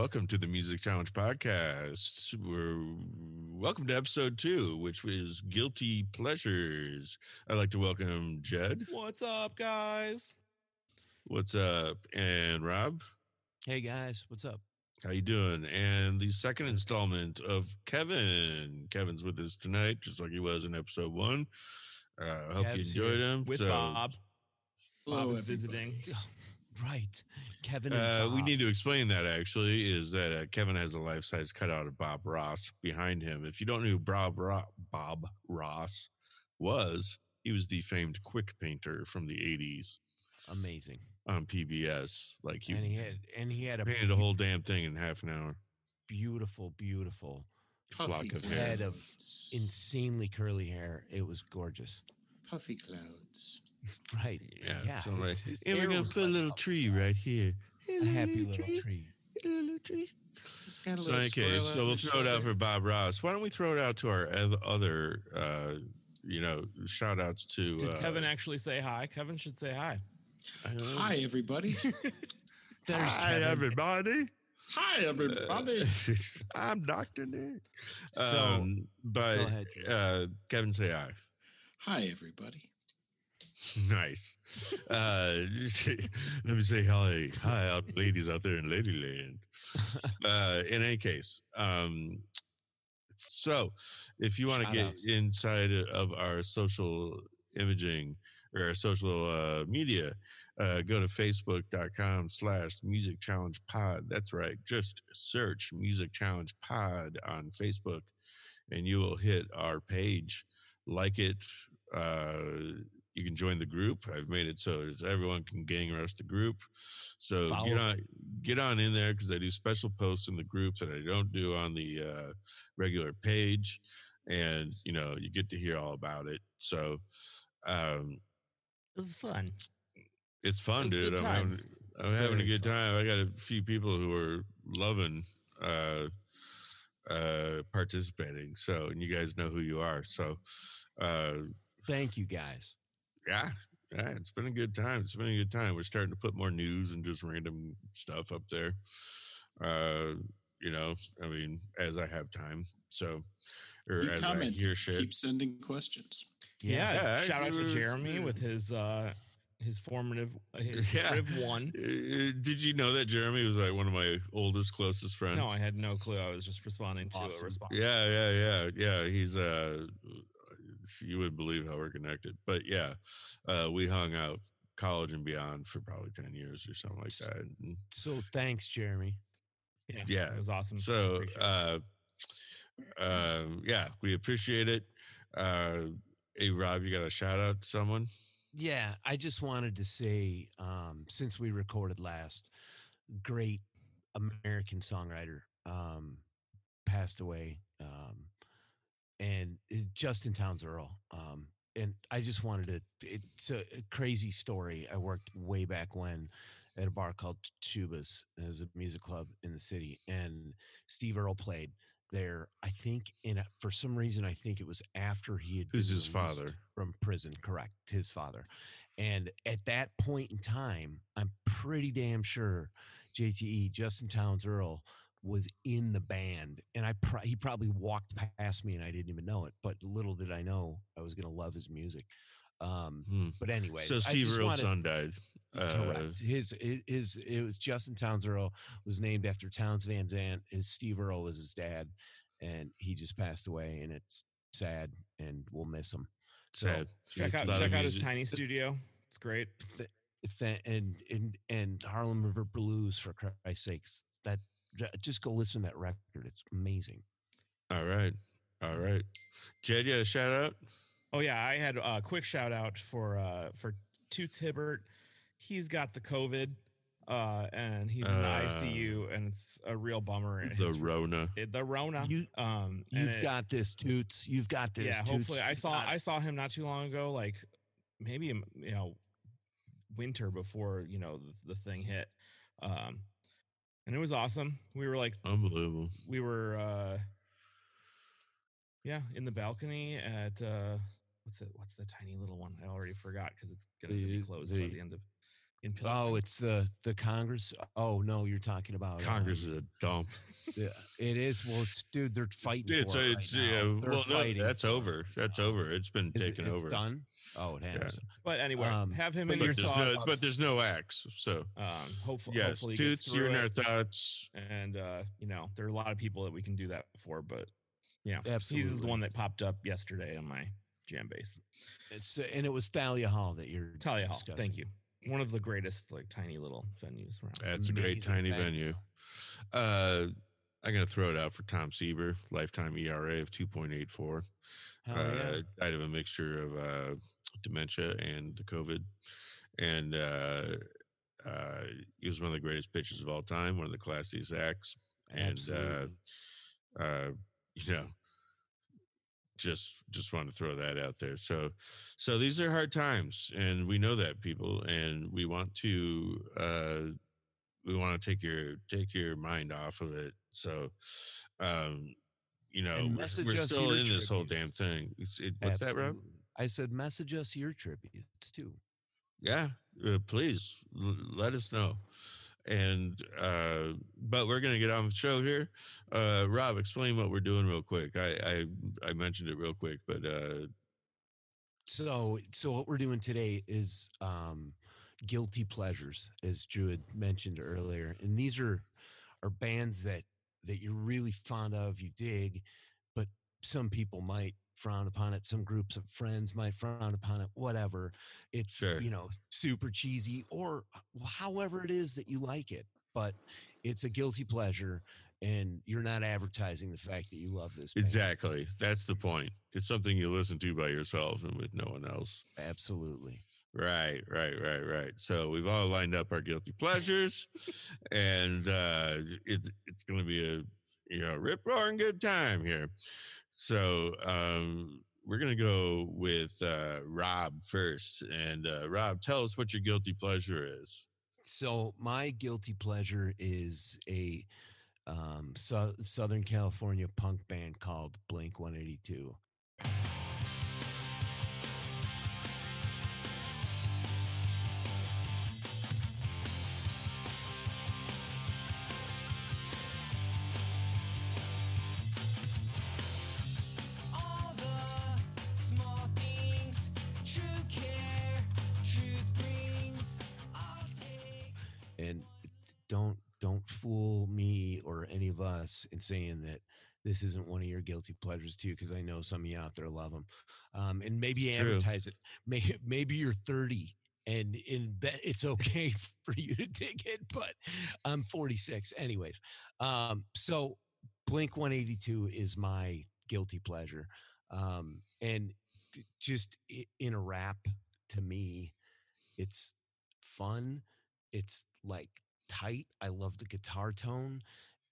and welcome to the Music Challenge podcast. We're welcome to episode two, which is Guilty Pleasures. I'd like to welcome Jed. What's up, guys? What's up? And Rob. Hey guys, what's up? How you doing? And the second installment of Kevin. Kevin's with us tonight, just like he was in episode one. Uh, I hope Kev's you enjoyed him. With So, Bob. Hello, Bob is everybody. visiting. right, Kevin. And Uh, we need to explain that actually is that uh, Kevin has a life size cutout of Bob Ross behind him. If you don't know who Bob, Ro- Bob Ross was, he was the famed quick painter from the 80s amazing, on PBS. Like he, and he had and he had a painted the whole damn thing in half an hour. beautiful, beautiful flock Puffy of hair. head of insanely curly hair. It was gorgeous. puffy clouds. Right? Yeah. Yeah. so I'm like, his- his we're gonna was put a little tree right here. A happy little tree. Little tree. It's got a So, little okay, so we'll his throw it out for Bob Ross. Why don't we throw it out to our other, uh, you know, shout outs to Did uh, Kevin actually say hi? Kevin should say hi. I don't know. Hi, everybody. There's Hi, Kevin. everybody. Hi, everybody. Uh, I'm Dr. Nick. So, um, but go ahead, uh, Kevin, say hi. Hi, everybody. Nice. Uh, let me say hi, hi, out ladies out there in Ladyland. Uh, in any case, um, so if you want to get inside of our social imaging or our social uh, media, uh, go to facebook.com slash music challenge pod. That's right. Just search music challenge pod on Facebook and you will hit our page. Like it. Uh, you can join the group. I've made it so everyone can gang rush the group. So get on get on in there because I do special posts in the group that I don't do on the uh, regular page, and you know you get to hear all about it. So um, This is fun. it's fun, It's dude. I'm having. I'm having a good fun. time. I got a few people who are loving uh, uh, participating. So, and you guys know who you are. So, uh, Thank you guys. Yeah, yeah, it's been a good time. It's been a good time. We're starting to put more news and just random stuff up there. Uh, you know, I mean, as I have time. So, or Keep as I hear shit. Keep sending questions. Yeah. Yeah, shout out to Jeremy with his uh his formative uh, his Yeah. Riv one. Uh, did you know that Jeremy was like one of my oldest, closest friends? No, I had no clue. I was just responding to Awesome. a response. Yeah, yeah, yeah, yeah. He's uh, you wouldn't believe how we're connected, but yeah, uh, we hung out college and beyond for probably ten years or something like that. And So thanks, Jeremy. Yeah. Yeah, It was awesome. so, uh, uh, yeah, we appreciate it. Uh, hey, Rob, you got a shout out to someone? Yeah, I just wanted to say, um, since we recorded last, great American songwriter um, passed away, um, and Justin Townes Earle. Um, and I just wanted to. It's a, crazy story. I worked way back when at a bar called Schubas. It was a music club in the city, and Steve Earle played there. I think in a, for some reason, I think it was after he had Who's his father? from prison. Correct, his father. And at that point in time, I'm pretty damn sure JTE Justin Townes Earle was in the band, and I pro- he probably walked past me and I didn't even know it. But little did I know I was gonna love his music. Um, Hmm. but anyways, so I Steve just Earle's son died. Uh, Correct. His his his it was Justin Townes Earle was named after Townes Van Zandt. His Steve Earle was his dad, and he just passed away, and it's sad, and we'll miss him. So Sad. check out check out his music. tiny studio. It's great. th- th- and and and Harlem River Blues for Christ's sakes. That j- just go listen to that record. It's amazing. All right, all right. Jed, you got a shout out? Oh yeah, I had a quick shout out for uh for Toots Hibbert. He's got the COVID, uh, and he's in the Uh, ICU, and it's a real bummer. and The it's- Rona. it- the Rona. You, um, you've it- got this, Toots. You've got this. yeah. Toots. Hopefully, I saw I saw him not too long ago, like maybe you know winter before you know the, the thing hit, um, and it was awesome. We were like Unbelievable. we were uh yeah in the balcony at uh what's it what's the tiny little one i already forgot because it's gonna be The- closed by the- the end of in Oh, it's the the Congress. Oh no, you're talking about Congress um, is a dump. yeah, it is. Well, it's dude. They're fighting It's, for it it's right yeah. now. They're Well, no, that's over. That's over. It's been Is it- taken it's over. done. Oh, it Yeah. but anyway, um, have him but in your thoughts. no, but there's no axe. So um, hopefully, yes, hopefully toots. You're in our thoughts. and uh, you know, there are a lot of people that we can do that for, but you know, he's the one that popped up yesterday on my JamBase. It's and it was Thalia Hall that you're Thalia Hall, discussing. thank you. One of the greatest, like tiny little venues around. That's a great tiny venue. venue. Uh, I'm gonna throw it out for Tom Seaver, lifetime ERA of 2.84. Hell uh, yeah. died of a mixture of uh, dementia and the COVID. And uh, uh, he was one of the greatest pitchers of all time, one of the classiest acts. And, Absolutely. uh, uh, you know, just just want to throw that out there. So, so these are hard times, and we know that people, and we want to uh, we want to take your take your mind off of it. So, um, you know, we're, we're still in this whole damn thing. It's, it, what's that, Rob? I said message us your tributes too. Yeah, uh, please l- let us know. And uh but we're gonna get on the show here. Uh Rob, explain what we're doing real quick. I I, I mentioned it real quick, but uh So, so what we're doing today is um, guilty pleasures, as Drew had mentioned earlier, and these are are bands that that you're really fond of, you dig, but some people might frown upon it. Some groups of friends might frown upon it. Whatever, it's Sure. you know super cheesy or however it is that you like it, but it's a guilty pleasure, and you're not advertising the fact that you love this. band. exactly. That's the point. It's something you listen to by yourself and with no one else. Absolutely. Right, right, right, right. So we've all lined up our guilty pleasures, and uh, it, it's going to be a you know rip roaring good time here. So um, we're going to go with uh, Rob first, and uh, Rob, tell us what your guilty pleasure is. So my guilty pleasure is a um, so- Southern California punk band called Blink 182. And don't don't fool me or any of us in saying that this isn't one of your guilty pleasures too, because I know some of you out there love them. Um, and maybe It's true. advertise it. May, maybe you're 30 and in that it's okay for you to take it, but I'm 46 anyways. Um, so Blink 182 is my guilty pleasure. Um, and just in a rap to me, it's fun. It's like tight. I love the guitar tone.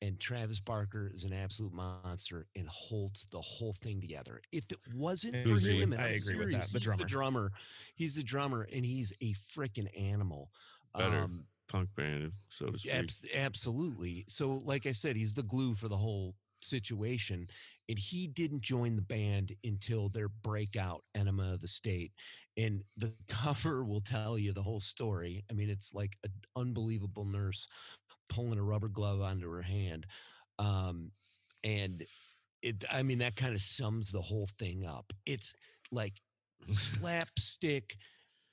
And Travis Barker is an absolute monster and holds the whole thing together. If it wasn't for him, and I I'm agree with that, serious, the he's drummer. the drummer. He's the drummer, and he's a freaking animal. Better. Um, Punk band, so to speak. Abs- absolutely. So, like I said, he's the glue for the whole situation. And he didn't join the band until their breakout Enema of the State. And the cover will tell you the whole story. I mean, it's like an unbelievable nurse pulling a rubber glove onto her hand. Um, and it, I mean, that kind of sums the whole thing up. It's like slapstick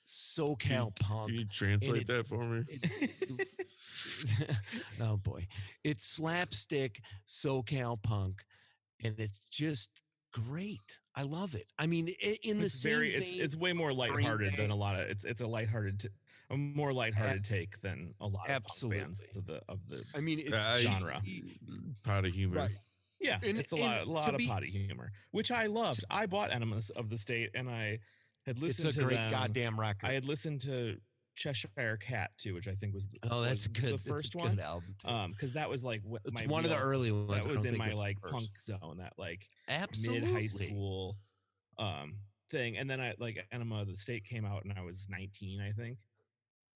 SoCal punk. Can you translate that for me? oh boy, it's slapstick SoCal punk, and it's just great. I love it. I mean, i- in the it's same very it's vein, it's way more lighthearted than a lot of it's it's a lighthearted t- a more lighthearted take than a lot of punk bands of the of the I mean, it's I- genre. Mm, pot of humor. right. yeah And- it's a lot a lot of be- potty humor which I loved I bought Enemies of the State and I had listened. It's listened a to great them. goddamn record. I had listened to Cheshire Cat too which I think was the, oh, that's was good. the that's first a one album. Too. um because that was like what it's my one of the early ones. That was in my like first. punk zone that like Absolutely. mid high school um thing and then i like enema of the state came out and i was 19 i think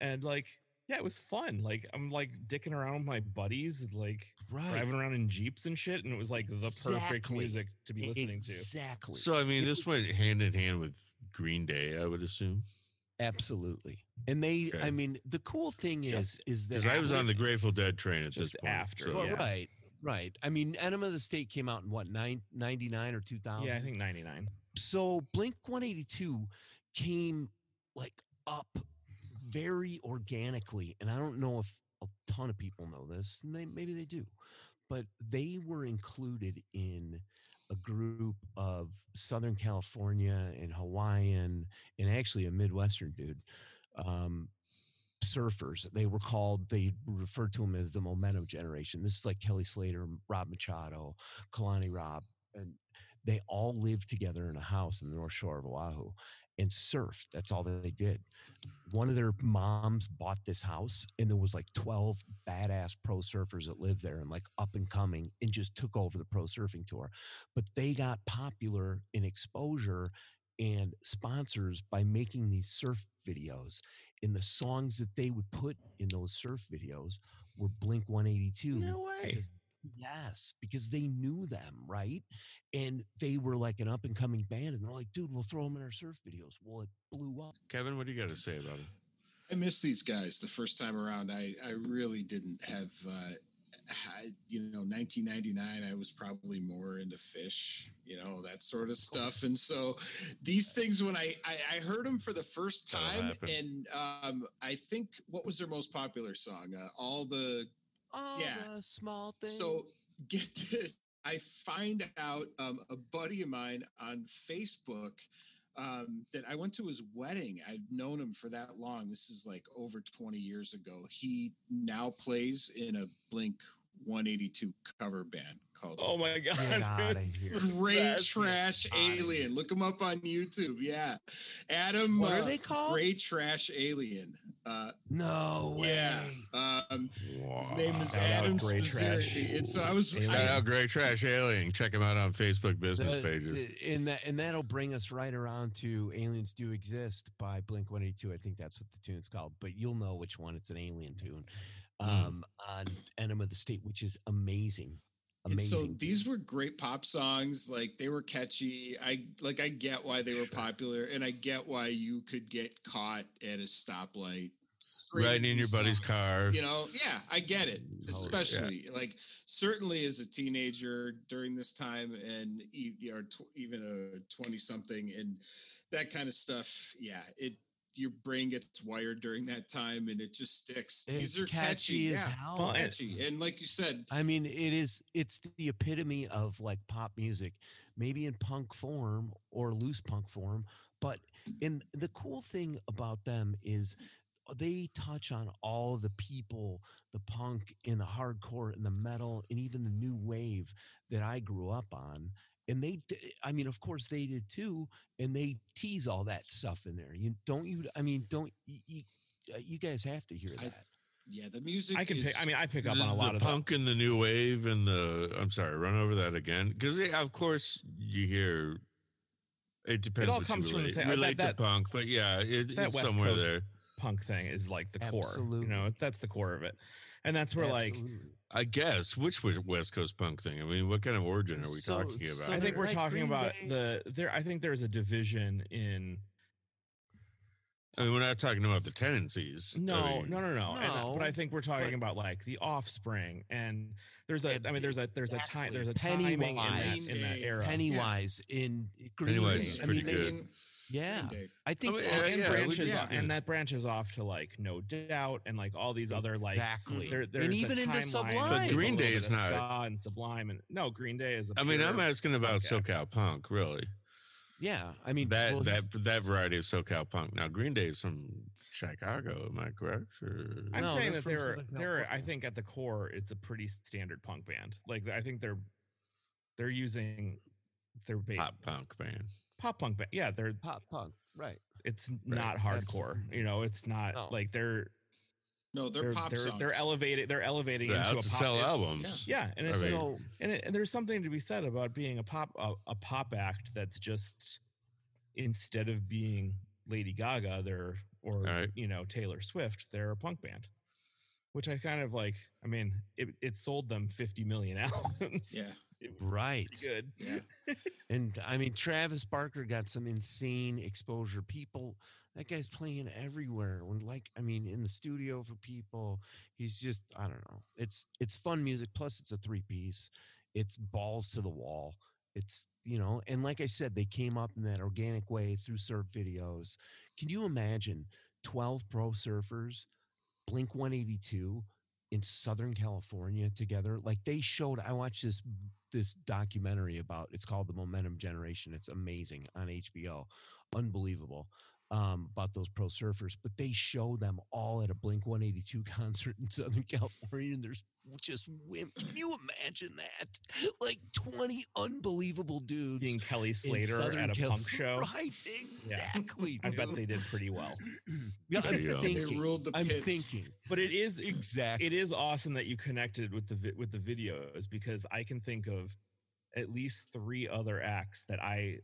and like yeah it was fun like i'm like dicking around with my buddies and, like Right. driving around in jeeps and shit and it was like the perfect music to be listening to Exactly. So I mean, It this was- went hand in hand with Green Day, I would assume. Absolutely. And they, Okay. I mean, the cool thing is, Just- is that Because I was on the Grateful Dead train at this Just point. after, so- Well, yeah. right, right. I mean, Enema of the State came out in what, nine, 99 or 2000? Yeah, I think 99. so Blink 182 came like up very organically. And I don't know if a ton of people know this, and they, maybe they do, but they were included in a group of Southern California and Hawaiian and actually a Midwestern dude. Um, surfers they were called they referred to them as the momentum generation this is like kelly slater rob machado kalani robb and they all lived together in a house in the North Shore of Oahu and surfed. That's all that they did. One of their moms bought this house, and there was like 12 badass pro surfers that lived there and like up and coming and just took over the pro surfing tour. But they got popular in exposure and sponsors by making these surf videos. And the songs that they would put in those surf videos were Blink 182. No way. Because- Yes, because they knew them, right? And they were like an up and coming band, and they're like, "Dude, we'll throw them in our surf videos." Well, it blew up. Kevin, what do you got to say about it? I missed these guys the first time around. I, I really didn't have, uh, I, you know, 1999, I was probably more into Phish, you know, that sort of stuff. And so these things, when I, I, I heard them for the first time, and um, I think what was their most popular song? Uh, All the All Yeah. the small things. So get this. I find out um, a buddy of mine on Facebook um, that I went to his wedding. I've known him for that long. This is like over 20 years ago. He now plays in a Blink 182 cover band called Oh my god. Get outta it's here. the Ray. Trash Alien. Look him up on YouTube. Yeah. Adam What are uh, they called? Ray Trash Alien. Uh, no way. yeah. Um, his name is Shout out Adam Gray And so I was Alien. I- out Great Trash Alien. Check him out on Facebook business The- pages. and that and that'll bring us right around to "Aliens Do Exist" by Blink One Eighty Two. I think that's what the tune's called, but you'll know which one. It's an alien tune Mm. um, on "Enema of the State," which is amazing. And Amazing. so these were great pop songs. Like they were catchy. I like. I get why they were popular, and I get why you could get caught at a stoplight. Screaming Riding in your these buddy's car. You know, yeah, I get it. Totally, yeah. Especially like certainly as a teenager during this time, and e- or tw- even a twenty something, and that kind of stuff. Yeah, it your brain gets wired during that time, and it just sticks. It's These are catchy catchy, as yeah, hell. Well, and- catchy, and like you said, I mean, it is. It's the epitome of like pop music, maybe in punk form or loose punk form. But in the cool thing about them is they touch on all the people, the punk and the hardcore and the metal and even the new wave that I grew up on. And they, I mean, of course they did too. And they tease all that stuff in there. You don't you? I mean, don't you? You, uh, guys have to hear I- that. yeah, the music. I can is, pick I mean I pick up the, on a lot the of that. punk and the new wave and the I'm sorry, run over that again because of course you hear. It depends. It all what you comes from the relate, same- that- relate that- to punk, but yeah, it, it's West somewhere Coast there. Punk thing is like the core. You know, that's the core of it. And that's where like I guess which was West Coast punk thing. I mean, what kind of origin are we So- talking about? so I think we're like talking Green about Day. the there I think there's a division in I mean, we're not talking about the tendencies. I No, mean, no, no, no. And, uh, but I think we're talking but- about like the offspring, and there's a. And I mean, there's a there's a time there's a timing in that Pennywise. in that era. Pennywise in Green Pennywise Day. is I mean, good. Green- yeah, Green I think mean, that's- uh, and yeah, branches yeah. and that branches off to like No Doubt and like all these other like exactly. there, there's and a even into Sublime. with a Green Day is not- ska and Sublime and no Green Day is. a I mean, I'm asking about punk act. SoCal punk, really. yeah, I mean that well, that that variety of SoCal punk. Now, Green Day is from Chicago. Am I correct? Or I'm No, saying that from they're Southern they're I think at the core it's a pretty standard punk band. Like I think they're they're using their ba- pop punk band. Pop punk band. Yeah, they're pop punk, right? it's not hardcore. absolutely. You know, it's not No. like they're No, they're, they're pop they're, songs. they're elevated they're elevating Yeah, into a to pop sell it's- albums. Yeah, and I mean- So and, it, and there's something to be said about being a pop a, a pop act that's just instead of being Lady Gaga, they're or Right. you know Taylor Swift, they're a punk band, which I kind of like. I mean, it, it sold them 50 million albums. Yeah, It was right, good. yeah. and I mean Travis Barker got some insane exposure. People, That guy's playing everywhere. When like, I mean, in the studio for people, he's just, I don't know. It's it's fun music. Plus, it's a three piece. It's balls to the wall. It's you know, and like I said, they came up in that organic way through surf videos. Can you imagine twelve pro surfers, Blink One Eighty Two, in Southern California together? Like they showed. I watched this this documentary about. It's called The Momentum Generation. It's amazing on HBO. Unbelievable um, about those pro surfers, but they show them all at a Blink 182 concert in Southern California, and there's just women. Can you imagine that? Like 20 unbelievable dudes. Being Kelly Slater at a Cal- punk show. Right, exactly. I bet they did pretty well. Yeah, I'm you go. They thinking. ruled the I'm pits. thinking. But it is Exactly. it is awesome that you connected with the vi- with the videos because I can think of at least three other acts that I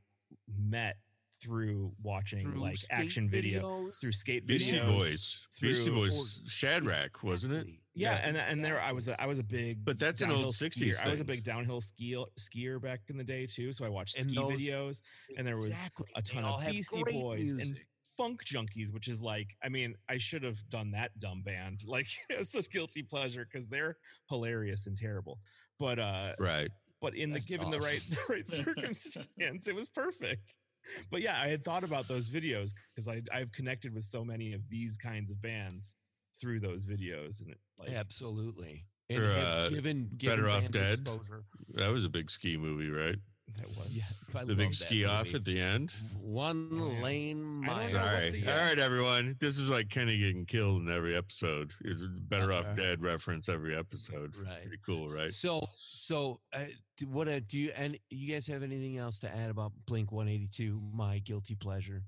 met through watching Through like skate action video through skate Beastie videos. Boys. Beastie through- Boys. Shadrach, wasn't it? Exactly. Yeah, and and there I was a, I was a big But that's an old 60s. I was a big downhill skier skier back in the day too, so I watched And ski those- videos and there was Exactly. a ton all of Beastie great Boys and. Phunk Junkeez, which is like, I mean, I should have done that dumb band. Like, it's such guilty pleasure because they're hilarious and terrible. But uh, Right. but in the That's given the right the right circumstance, it was perfect. But yeah, I had thought about those videos because I I've connected with so many of these kinds of bands through those videos, and it like Absolutely. Or, uh, given, Better Off Dead. exposure. That was a big ski movie, right? that was Yeah, The big that ski off at the end. One Oh, yeah. lane I don't mile. Sorry. the, All uh, right, everyone. This is like Kenny getting killed in every episode. Is better off Uh, dead reference every episode. Right. Pretty cool, right? So, so uh, do- what uh, do you and you guys have anything else to add about Blink 182? My guilty pleasure.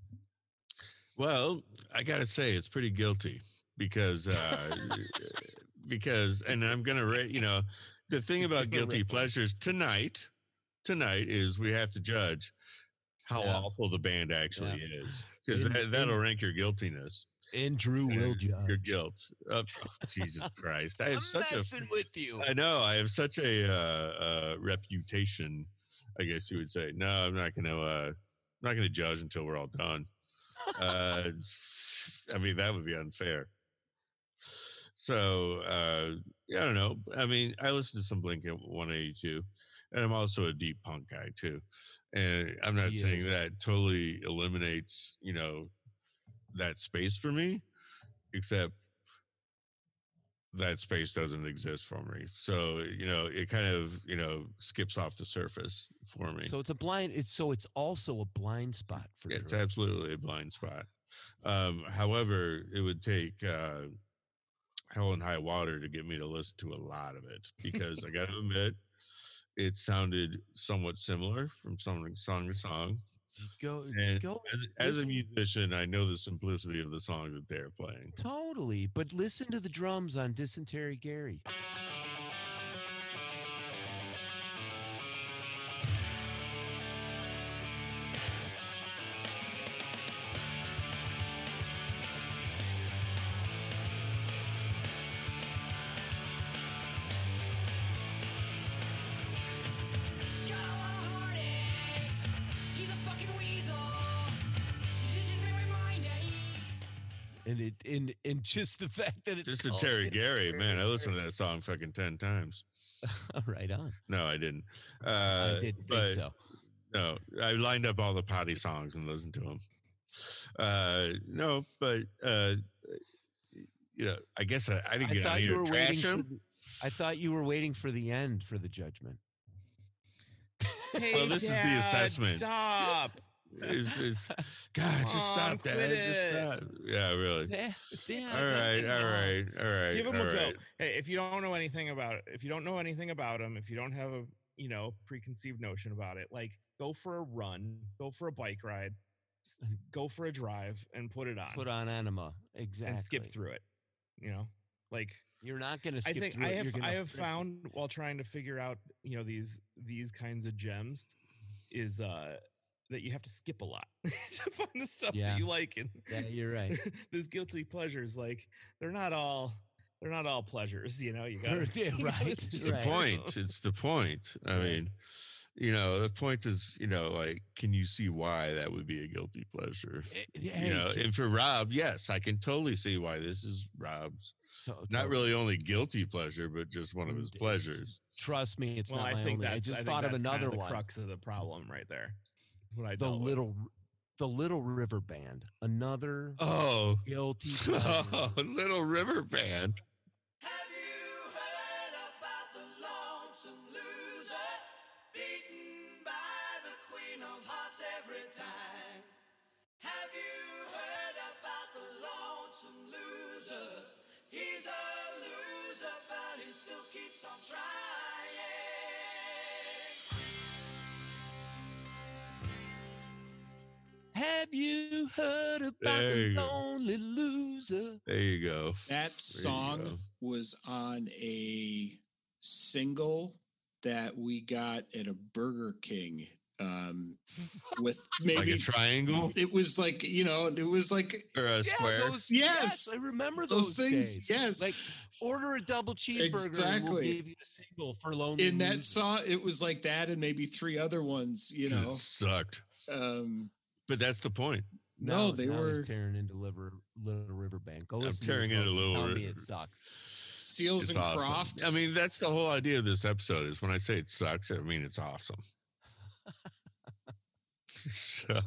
Well, I gotta say it's pretty guilty because uh because and I'm gonna rate you know the thing He's about guilty rip pleasures tonight tonight is we have to judge how Yeah. awful the band actually is because that, that'll rank your guiltiness And Drew will judge. your guilt oh, Jesus Christ I I'm have such a messing with you. I know I have such a uh, uh, reputation I guess you would say no I'm not gonna uh, I'm not gonna judge until we're all done uh, I mean, that would be unfair. So, uh, yeah, I don't know. I mean, I listen to some Blink 182, and I'm also a deep punk guy too. And I'm not saying that totally eliminates, you know, that space for me, except that space doesn't exist for me. So, you know, it kind of, you know, skips off the surface for me. So it's a blind. It's so it's also a blind spot for It's Drew. absolutely a blind spot. Um, however, it would take uh, hell and high water to get me to listen to a lot of it because I got to admit, it sounded somewhat similar from song, song to song. Go And go as, as a musician, I know the simplicity of the songs that they're playing. totally. But listen to the drums on Dysentery Gary. And and just the fact that it's Just to called Terry Gary, man, I listened to that song fucking 10 times. Right on. No, I didn't. Uh, I didn't think but- so. No, I lined up all the potty songs and listened to them. Uh, no, but uh, you know, I guess I, I didn't I get on thought you were to waiting trash for. him. The, I thought you were waiting for the end for the judgment. Hey, Well, this is the assessment. Stop. It's, it's, God, Come just on, stop that. Just stop. Yeah, really. Yeah, yeah, All right, all right, all right. Give him a go. Hey, if you don't know anything about it, if you don't know anything about him, if you don't have a you know preconceived notion about it, like go for a run, go for a bike ride, go for a drive, and put it on, Put on enema. Exactly. and skip through it. You know, like You're not going to I skip think through I have I have found while trying to figure out you know these these kinds of gems is uh that you have to skip a lot to find the stuff Yeah. that you like and Yeah, you're right. those guilty pleasures like they're not all they're not all pleasures you know you got They're- yeah, right, It's the right. point. It's the point. I Right. mean, you know, the point is, you know, like, can you see why that would be a guilty pleasure? Eh, you know, can- and for Rob, yes, I can totally see why this is Rob's so- not really only guilty pleasure, but just one of his Mm, it's- pleasures. Trust me, it's well, not I my think only. that's I just think thought of that's kind another the one. crux of the problem right there. What I The little, the Little River Band, another Oh, guilty pleasure. little river band. Have you heard about There the go. lonely loser? There you go. That you song go. was on a single that we got at a Burger King um, with Like maybe a triangle it was like you know it was like or a square. those, Yes. I remember Those those, things, days. yes. like order a double cheeseburger and we'll give you a single for lonely. in that Loser. song it was like that and maybe three other ones you It know sucked. um But that's the point. No, Now- they now he's were- tearing into Liver, Little River Band. Go I'm tearing into it, folks, Little Tell me River. it sucks. seals It's and awesome. crofts I mean, that's the whole idea of this episode is when I say it sucks, I mean it's awesome. so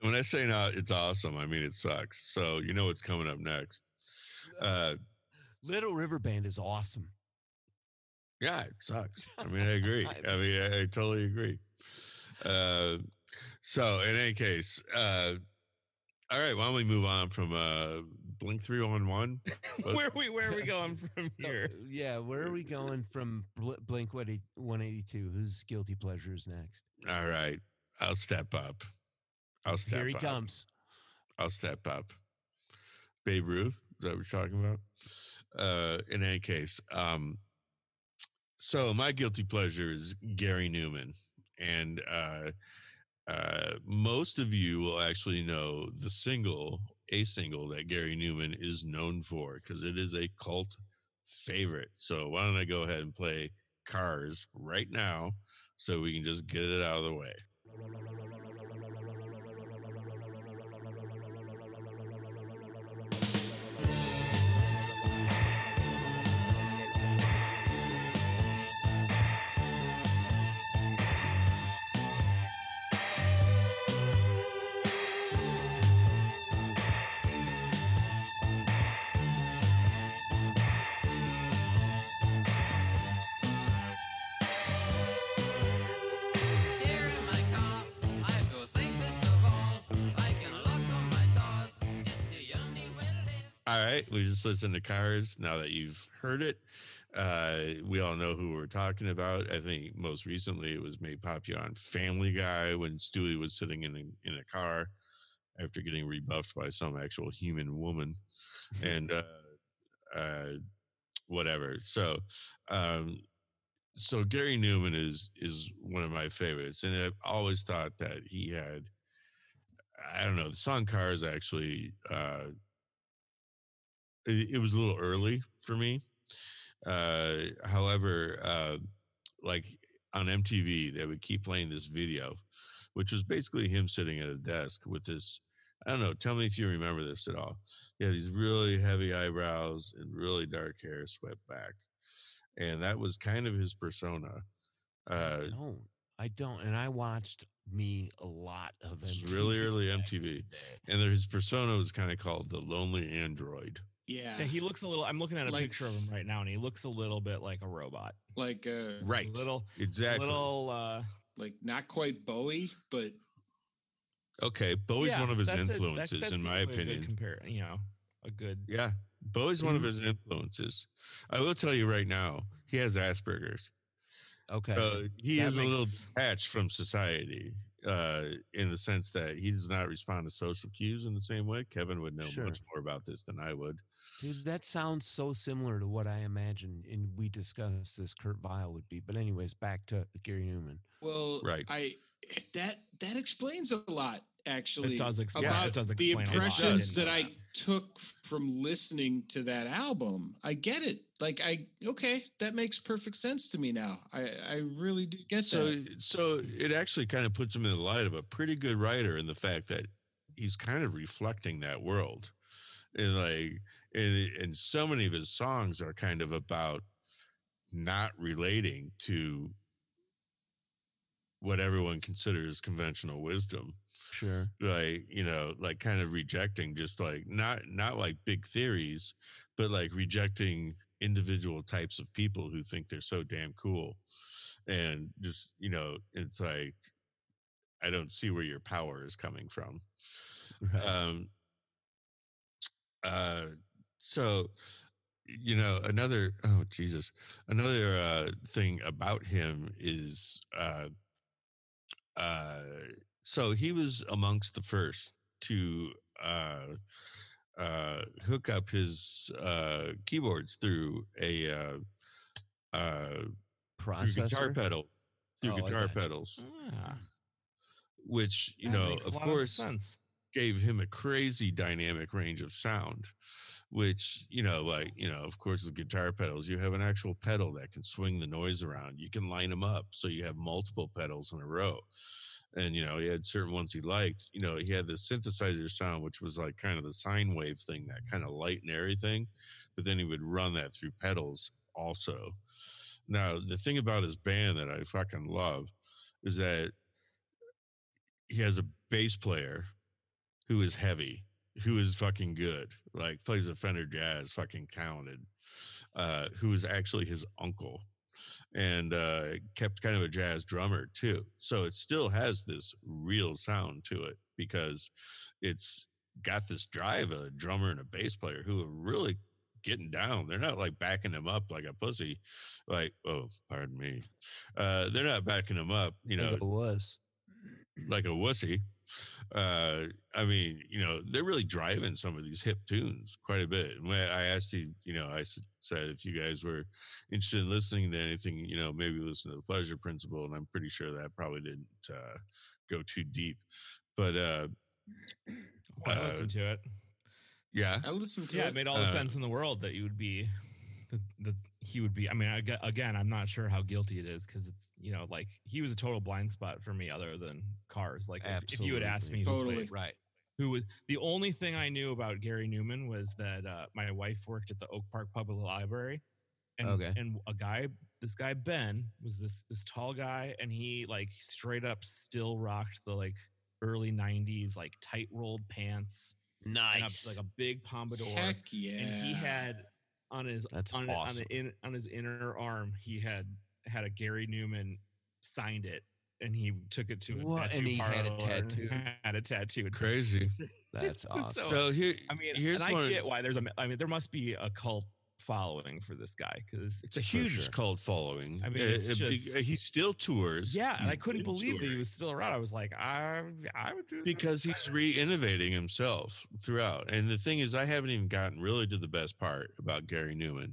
when I say no, it's awesome, I mean it sucks. So you know what's coming up next. Uh Little River Band is awesome. yeah, it sucks. I mean, I agree. I mean, I, I totally agree. Uh so in any case, uh all right, why don't we move on from uh Blink 311? What- where are we where are we going from So, here? yeah, where are we going from Bl- Blink 182? Whose guilty pleasure is next? All right. I'll step up. I'll step up. Here he up. comes. I'll step up. Babe Ruth, is that what you're talking about? Uh, in any case, um, so my guilty pleasure is Gary Numan, and uh, uh, most of you will actually know the single, a single that Gary Numan is known for because it is a cult favorite. So why don't I go ahead and play Cars right now so we can just get it out of the way. Right, we just listen to Cars. Now that you've heard it, uh, we all know who we're talking about. I think most recently it was made popular on Family Guy when Stewie was sitting in a, in a car after getting rebuffed by some actual human woman, and uh, uh, whatever. So, um, so Gary Numan is is one of my favorites, and I've always thought that he had. I don't know. The song "Cars" actually. Uh, it, it was a little early for me. Uh, however, uh, like on MTV, they would keep playing this video, which was basically him sitting at a desk with this. I don't know. Tell me if you remember this at all. Yeah, these really heavy eyebrows and really dark hair swept back, and that was kind of his persona. Uh, I don't. I don't. And I watched me a lot of MTV. really early MTV. and there- his persona was kind of called the lonely android. Yeah, Yeah, he looks a little. I'm looking at a Like- picture of him right now, and he looks a little bit like a robot. like uh Right. A little, Exactly. little. uh like not quite bowie but Okay, Bowie's yeah, one of his that's a- that- influences, that in my like opinion. compare, you know, a good. Yeah, Bowie's one of Mhm. his influences. I will tell you right now, he has Asperger's. Okay. So he That is a little makes- detached from society uh, in the sense that he does not respond to social cues in the same way. Kevin would know Sure. much more about this than I would. Dude, that sounds so similar to what I imagine, and we discussed this Kurt Vile would be. But anyways, back to Gary Numan. well Right. i that that explains a lot actually It does explain. Yeah, about it does the explain a lot. impressions that i took from listening to that album. I get it. Like I okay, that makes perfect sense to me now. I I really do get so that. so it actually kind of puts him in the light of a pretty good writer in the fact that he's kind of reflecting that world and like and, and so many of his songs are kind of about not relating to what everyone considers conventional wisdom Sure. like you know like kind of rejecting just like not not like big theories but like rejecting individual types of people who think they're so damn cool and just you know it's like i don't see where your power is coming from Right. um uh so you know another oh jesus another uh thing about him is uh uh so he was amongst the first to uh uh hook up his uh keyboards through a uh uh through guitar pedal through Oh, guitar pedals. Ah, which you that know of course sense. gave him a crazy dynamic range of sound which you know like you know of course with guitar pedals you have an actual pedal that can swing the noise around. You can line them up so you have multiple pedals in a row and you know he had certain ones he liked you know he had the synthesizer sound which was like kind of the sine wave thing that kind of light and everything but then he would run that through pedals also. Now the thing about his band that i fucking love is that he has a bass player who is heavy, who is fucking good, like plays a Fender Jazz, fucking talented, uh, who is actually his uncle, and uh, kept kind of a jazz drummer too. So it still has this real sound to it because it's got this drive of a drummer and a bass player who are really getting down. They're not like backing them up like a pussy, like oh, pardon me. Uh, they're not backing them up, you know, it was. like a wussy. Uh, I mean, you know, they're really driving some of these hip tunes quite a bit. And when I asked you, you know, I said if you guys were interested in listening to anything, you know, maybe listen to the Pleasure Principle, and I'm pretty sure that probably didn't uh, go too deep. But uh, I uh, listened to it. yeah, I listened to Yeah, it. it made all the uh, sense in the world that you would be, that, that he would be. I mean, I, again, I'm not sure how guilty it is because it's you know like he was a total blind spot for me, other than cars. Like if, if you had asked me, Absolutely. who Totally. Right. who was the only thing I knew about Gary Numan was that uh, my wife worked at the Oak Park Public Library, and Okay. and a guy, this guy Ben was this this tall guy, and he like straight up still rocked the like early '90s like tight rolled pants, and a- Nice. like a big pompadour, Heck yeah. and he had on his That's on, awesome. on, the in, on his inner arm he had had a Gary Numan signed it. And he took it to a What? And he had a tattoo? Had a tattoo. crazy. That's awesome. So- So here, I mean, here's and I one. get why there's a. I mean, there must be a cult following for this guy because It's a huge sure. cult following. I mean, it's uh, just- he still tours. yeah, and I couldn't believe that he was still around. I was like, I, I would do that. because he's re-innovating himself throughout and the thing is i haven't even gotten really to the best part about gary numan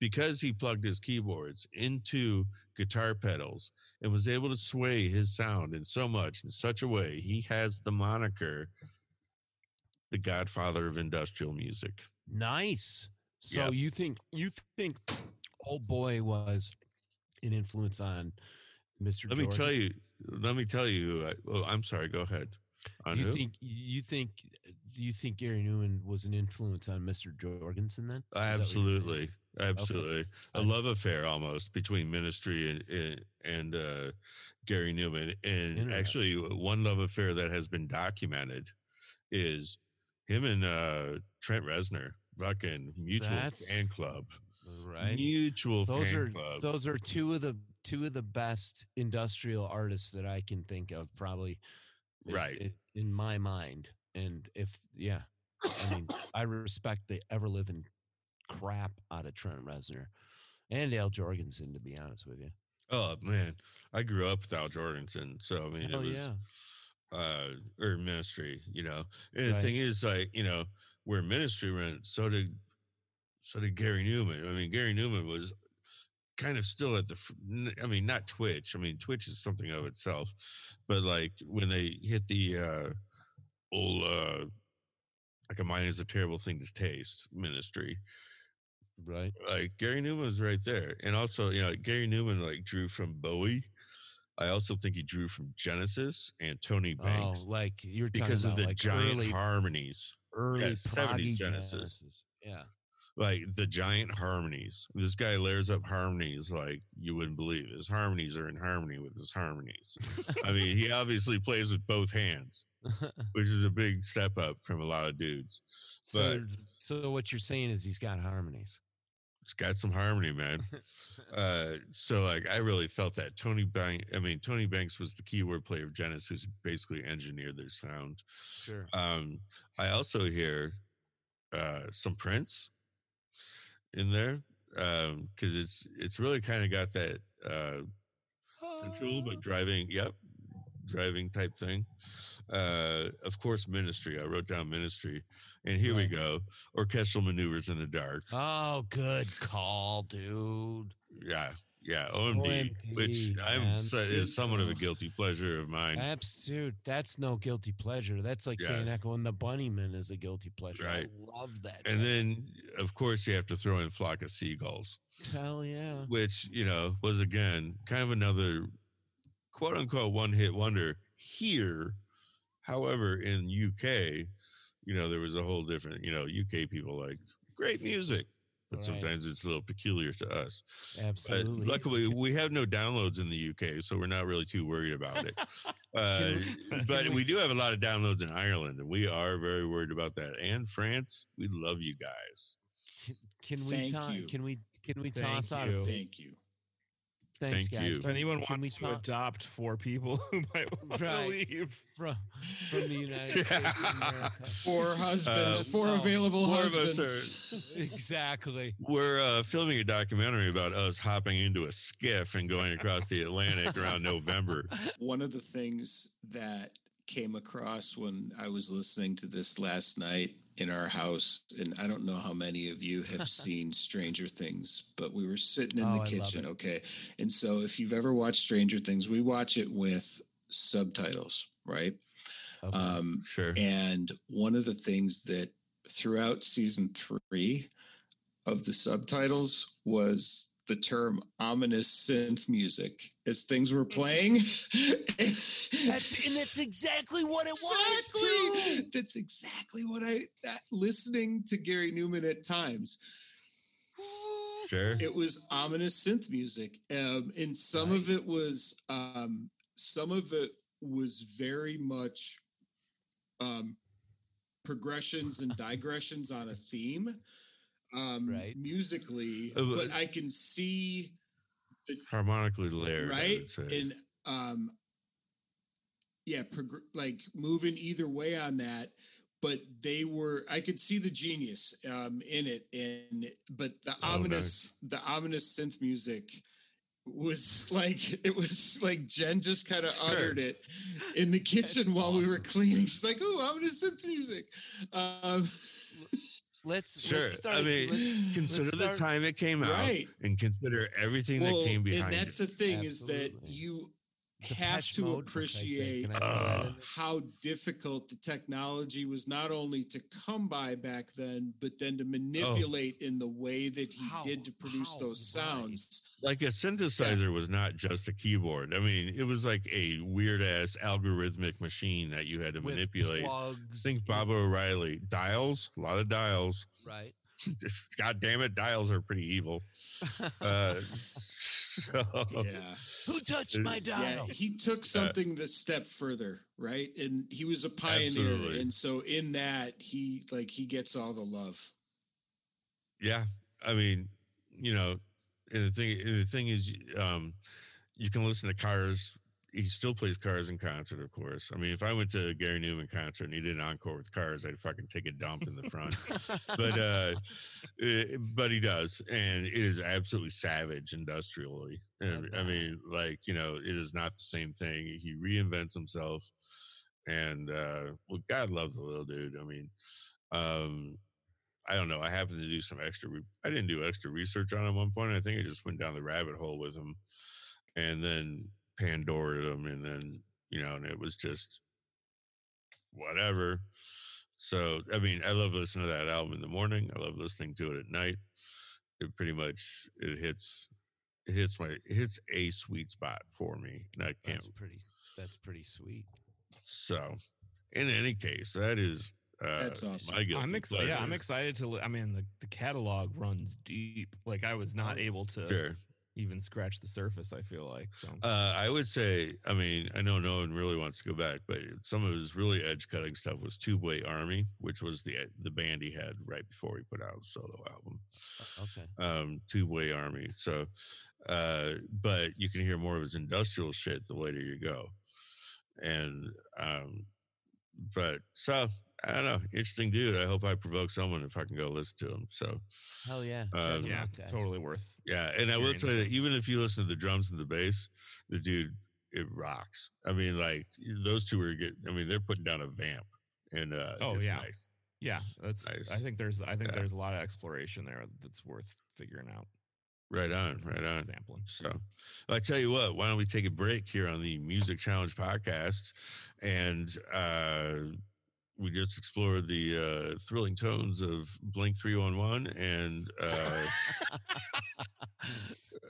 because he plugged his keyboards into guitar pedals and was able to sway his sound in so much in such a way he has the moniker the godfather of industrial music Nice. So Yep. you think you think old boy was an influence on Mr. let me tell you let me tell you uh, oh i'm sorry go ahead on you who? think you think you think Gary Numan was an influence on Mr. Jourgensen then? Is that what you're saying? absolutely absolutely a love affair almost between ministry and and, and uh gary numan and actually one love affair that has been documented is him and uh trent reznor fucking mutual fan club Right. mutual Those fan are club those are two of the two of the best industrial artists that I can think of probably Right. in, in my mind. And if yeah, I mean, I respect the ever living crap out of Trent Reznor and Al Jourgensen, to be honest with you. oh man i grew up with al jourgensen so i mean Oh it was yeah, uh or ministry you know and the thing is like you know where ministry went so did so did gary numan i mean gary numan was kind of still at the i mean not twitch i mean twitch is something of itself but like when they hit the uh old uh like a mine is a terrible thing to taste ministry. Right. Like Gary Numan was right there. And also, you know, Gary Numan like drew from Bowie. I also think he drew from Genesis and Tony Banks Oh, like you're talking because about of the like giant early, harmonies. Early 70s Genesis. Genesis. Yeah. like the giant harmonies. This guy layers up harmonies like you wouldn't believe. His harmonies are in harmony with his harmonies. I mean, he obviously plays with both hands, which is a big step up from a lot of dudes. so, so what you're saying is he's got harmonies. It's got some harmony, man. uh, so like I really felt that Tony Bank. I mean, Tony Banks was the keyboard player of Genesis, who's basically engineered their sound. Sure. Um, I also hear uh, some Prince in there because it's it's really kind of got that uh, sensual but driving. Yep, driving type thing. Uh, of course, Ministry. I wrote down Ministry, and here we go. Orchestral maneuvers in the dark. Oh, good call, dude. Yeah, yeah. OMD, which OMD, I'm so- is somewhat of a guilty pleasure of mine. Absolute. That's no guilty pleasure. That's like Yeah. saying Echo and the Bunnymen is a guilty pleasure. Right. I love that. And guy. then, of course, you have to throw in Flock of Seagulls. hell yeah. which you know was again kind of another quote unquote one hit wonder here. However, in UK, you know, there was a whole different, you know, UK people like great music, but Right. sometimes it's a little peculiar to us. But Absolutely. luckily, we have no downloads in the UK, so we're not really too worried about it. Uh, but we- we do have a lot of downloads in Ireland, and we are very worried about that. And France, we love you guys. Can we Thank ta- you. can we can we Thank toss out you. a Thank you. Thanks Thank guys? you. If anyone Can we wants to talk- adopt four people who might want Right. to leave, from from the United States of America. Four husbands, Uh, four no. available Four of us are- husbands. exactly. We're uh, filming a documentary about us hopping into a skiff and going across the Atlantic around November. One of the things that came across when I was listening to this last night in our house, and I don't know how many of you have seen Stranger Things, but we were sitting in Oh, the kitchen, okay? And so if you've ever watched Stranger Things, we watch it with subtitles, right? Okay. Um, Sure. and one of the things that throughout season three of the subtitles was the term ominous synth music as things were playing. that's and that's exactly what it was too. exactly. That's exactly what I that, listening to Gary Numan at times. Sure. It was ominous synth music, um, and some of it was um, some of it was very much um, progressions and digressions on a theme, um, Right. musically. Uh, But I can see Harmonically layered. Right would and um, yeah, progr- like moving either way on that. But they were, I could see the genius um, in it, and but the Oh, ominous, the ominous synth music was like it was like Jen just kind of uttered it in the kitchen while we were cleaning. She's like, "Oh, ominous synth music." Um, Let's Sure. let's start. I mean, let- consider the time it came out and consider everything Well, that came behind. and that's it. the thing is that you have to Mode, for Christ's sake, appreciate can I throw that Uh, how difficult the technology was not only to come by back then, but then to manipulate in the way that he How- did to produce those right. sounds. like a synthesizer was not just a keyboard. I mean, it was like a weird ass algorithmic machine that you had to with manipulate. plugs. Think in- Baba O'Riley. Dials, a lot of dials. Right. God damn it, dials are pretty evil. Uh, so, Yeah. Who touched Uh, my Yeah, dial? he took something the step further, right? And he was a pioneer. Absolutely. And so in that, he like he gets all the love. yeah, I mean, you know, and the thing, and the thing is, um, you can listen to Cars. He still plays Cars in concert, of course. I mean, if I went to a Gary Numan concert and he did an encore with Cars, I'd fucking take a dump in the front. but uh, eh, but he does, and it is absolutely savage industrially. And, I mean, like you know, it is not the same thing. He reinvents himself, and uh, well, God loves the little dude. I mean, um, I don't know. I happened to do some extra. Re- I didn't do extra research on him at one point. I think I just went down the rabbit hole with him, and then Pandora him, and then you know, and it was just whatever. So I mean, I love listening to that album in the morning. I love listening to it at night. It pretty much it hits it hits my it hits a sweet spot for me. And I can't That's pretty. That's pretty sweet. so in any case, that is uh That's awesome. my guilty I'm excited. Yeah, I'm excited to. Li- I mean, the, the catalog runs deep. Like I was not Oh, able to Sure. Even scratch the surface. I feel like so. Uh, I would say, I mean, I know no one really wants to go back, but some of his really edge cutting stuff was Tubeway Army, which was the the band he had right before he put out his solo album, Uh, Okay. um, Tubeway Army. So, uh, but you can hear more of his industrial shit the later you go, and um, but so I don't know, interesting dude. I hope I provoke someone if I can go listen to him. So Hell yeah. Um, yeah, out, totally worth. yeah, and I will tell you that even if you listen to the drums and the bass, the dude it rocks. I mean, like those two are get. I mean, they're putting down a vamp, and uh, Oh, it's yeah. nice. Yeah, that's. Nice. I think there's. I think Yeah. there's a lot of exploration there that's worth figuring out. Right on, right on. Sampling. So, I tell you what, why don't we take a break here on the Music Challenge podcast, and uh, we just explored the uh, thrilling tones of Blink Three One One and. Uh,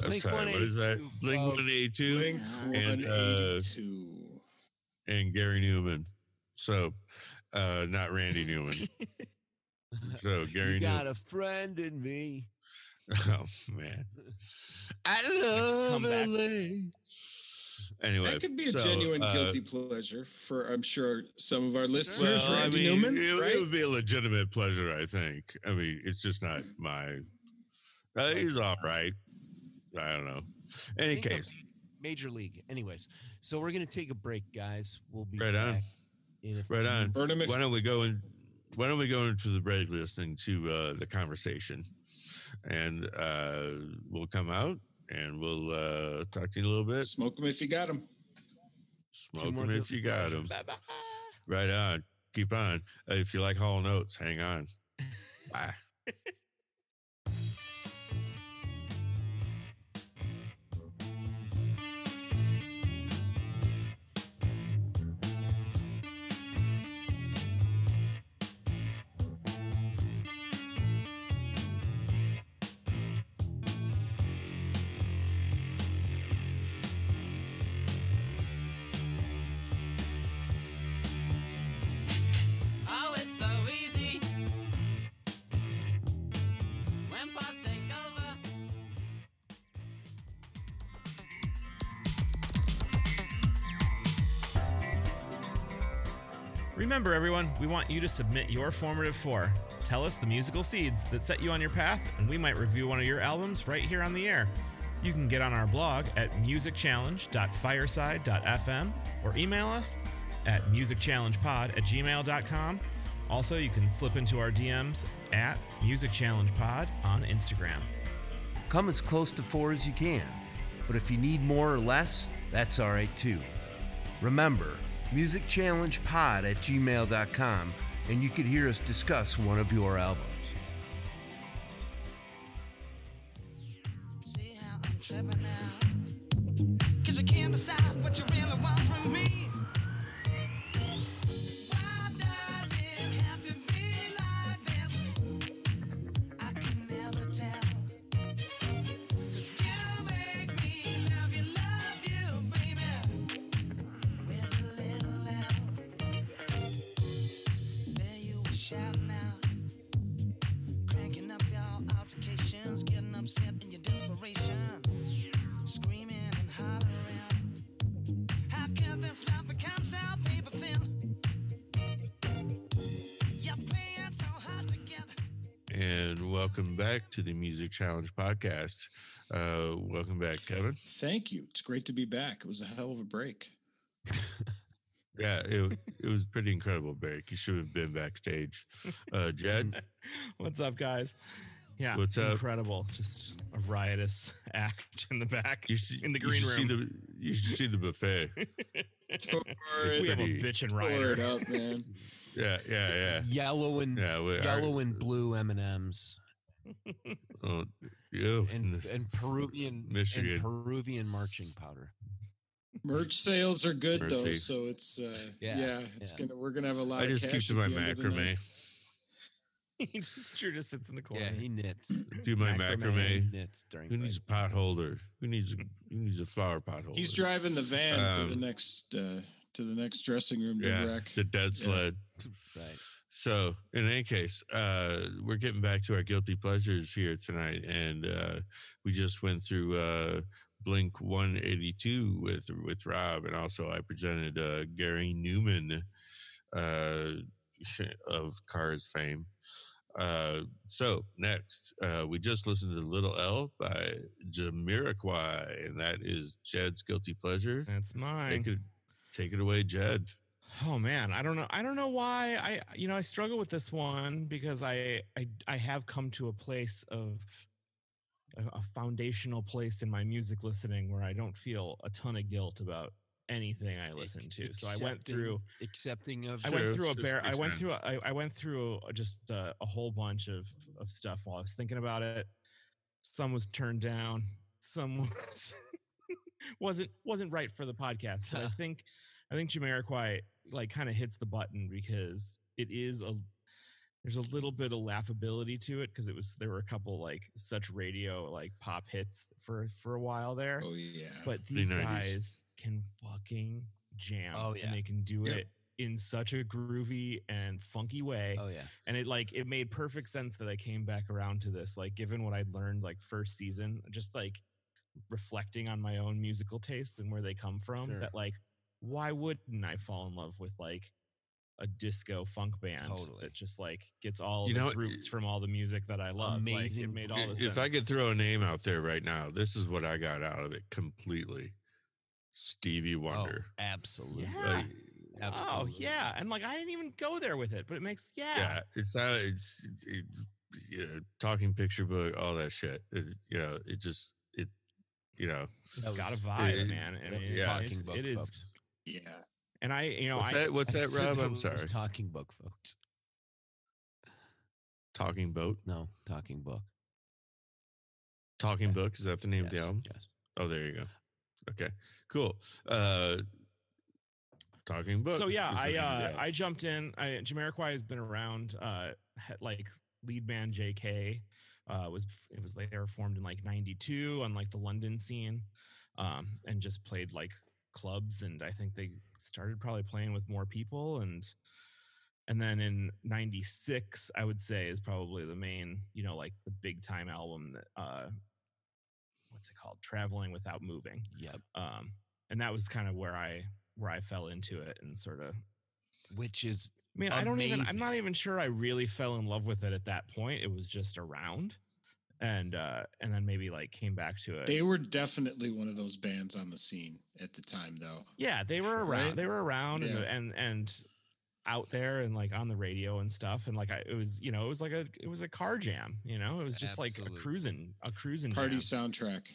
Blink sorry, what is that? 182, Blink. One Eighty Two. And, uh, and Gary Numan. So, uh, not Randy Newman. So Gary you Newman. got a friend in me. Oh man, I love comeback. LA. Anyway, that could be a so, genuine uh, guilty pleasure for, I'm sure, some of our listeners. Well, I mean, Numan, it, it would be a legitimate pleasure. I think. I mean, it's just not my. Uh, he's all right. I don't know. Any case, Major League. Anyways, so we're gonna take a break, guys. We'll be Right on. back in a right on. Burn 'em Why don't we go in? Why don't we go into the break listening to uh, the conversation, and uh, we'll come out and we'll uh, talk to you in a little bit. smoke them if you got them. Smoke them if you got them. pleasures. Right on. Keep on. Uh, if you like Hall Notes, hang on. Bye. Remember, everyone, we want you to submit your formative four. Tell us the musical seeds that set you on your path, and we might review one of your albums right here on the air. You can get on our blog at musicchallenge.fireside.fm or email us at musicchallengepod at gmail.com. Also, you can slip into our DMs at musicchallengepod on Instagram. Come as close to four as you can, but if you need more or less, that's all right too. Remember, musicchallengepod at gmail.com, and you could hear us discuss one of your albums. Challenge podcast. Uh, welcome back, Kevin. Thank you. It's great to be back. It was a hell of a break. Yeah, it, it was pretty incredible, Barrick. You should have been backstage. Uh, Jed, What's up, guys? Yeah, What's up? incredible. Just a riotous act in the back you should, in the green should room. See the, you should see the buffet. Tore It's we have a pretty- bitchin' Tore rioter. it up, man. Yeah, yeah, yeah. Yellow and Yeah, we, yellow and blue M and M's Oh, ew. and and Peruvian Michigan. and Peruvian marching powder. Merch sales are good though, so it's uh, Yeah, yeah, it's yeah. gonna we're gonna have a lot. I of just keep cash to my the end of the night. macrame. he just Drew just sits in the corner. Yeah, he knits. Do my Macrame. macrame. knits during Who break. needs a pot holder? Who needs a who needs a flower pot holder? He's driving the van to the Um, next uh, to the next dressing room to yeah, wreck. the dead sled. right. So, in any case, uh, we're getting back to our guilty pleasures here tonight, and uh, we just went through uh, Blink 182 with with Rob, and also I presented uh, Gary Numan uh, of Cars fame. Uh, so next, uh, we just listened to "Little L" by Jamiroquai, and that is Jed's guilty pleasure. That's mine. Take it, take it away, Jed. Oh man, I don't know. I don't know why I you know I struggle with this one because I I I have come to a place of a, a foundational place in my music listening where I don't feel a ton of guilt about anything I listen Ex- to. So I went through accepting of I went through a bear. I went extent. through. A, I, I went through a, just a, a whole bunch of of stuff while I was thinking about it. Some was turned down. Some was wasn't wasn't right for the podcast. But I think I think Jamiroquai like kind of hits the button because it is a there's a little bit of laughability to it because it was there were a couple like such radio like pop hits for for a while there Oh yeah, but these 90s. guys can fucking jam Oh, yeah. and they can do Yep. it in such a groovy and funky way oh yeah and it like it made perfect sense that i came back around to this like given what i'd learned like first season just like reflecting on my own musical tastes and where they come from Sure. that like why wouldn't i fall in love with like a disco funk band Totally. that just like gets all You of know, its roots from all the music that i love like Amazing it made all I- the if sense I could throw a name out there right now, this is what I got out of it completely. Stevie oh, Wonder. Oh, absolutely. Yeah. Like, Oh yeah, and like I didn't even go there with it, but it makes yeah. yeah, it's not. It's it, you know, talking picture book, all that shit. It, you know, it just it. You know, It's That got a vibe, it- man. I That mean, was it's, yeah. talking it's- book, it is, folks. Yeah. and I, you know, what's I that? What's I that, Rob? I'm sorry. Talking book, folks. Talking boat, No, talking book. talking Yeah. book. Is that the name of the album? yes. Oh, there you go. Okay, cool. Uh, talking book. so yeah, I name of the uh. I jumped in. I Jamiroquai has been around. Uh, had, like lead man J.K. Uh, was it was they were formed in like '92 on like the London scene, um, and just played like clubs. And I think they started probably playing with more people and. And then in '96, I would say is probably the main, you know, like the big time album that, uh, what's it called? Traveling Without Moving Yep. um and that was kind of where i where i fell into it and sort of Which is i mean i don't even i'm not even sure i really fell in love with it at that point it was just around and uh and then maybe like came back to it They were definitely one of those bands on the scene at the time, though. yeah they were around Right? they were around and, Yeah. the- and and out there and like on the radio and stuff and like I, it was you know it was like a it was a car jam you know it was just like a cruising a cruising Party jam. soundtrack.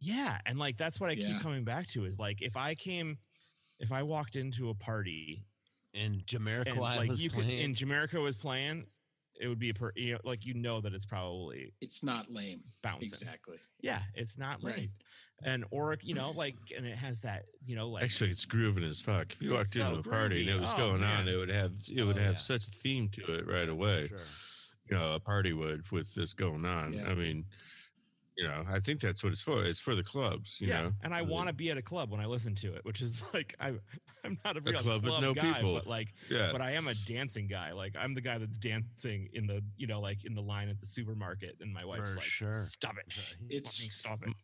Yeah, and like that's what I Yeah. keep coming back to is like if I came, if I walked into a party and and Jamiroquai like was you could, playing. and Jamaica was playing, it would be a per, you know, like you know that it's probably It's not lame. bouncing. Exactly. Yeah, it's not late. Right. And or you know like and it has that you know like Actually, it's grooving as fuck. If you walked so into a party and it was Oh, going on, it would have it would Oh, have yeah. such a theme to it right away. Sure. You know, a party would with this going on. Yeah. I mean, you know, I think that's what it's for. It's for the clubs. You yeah, know, and I want to be at a club when I listen to it, which is like I I'm not a real club club, with no guy, people. but like Yeah, but I am a dancing guy. Like I'm the guy that's dancing in the you know like in the line at the supermarket, and my wife's For like, sure. "Stop it, It's- fucking stop it."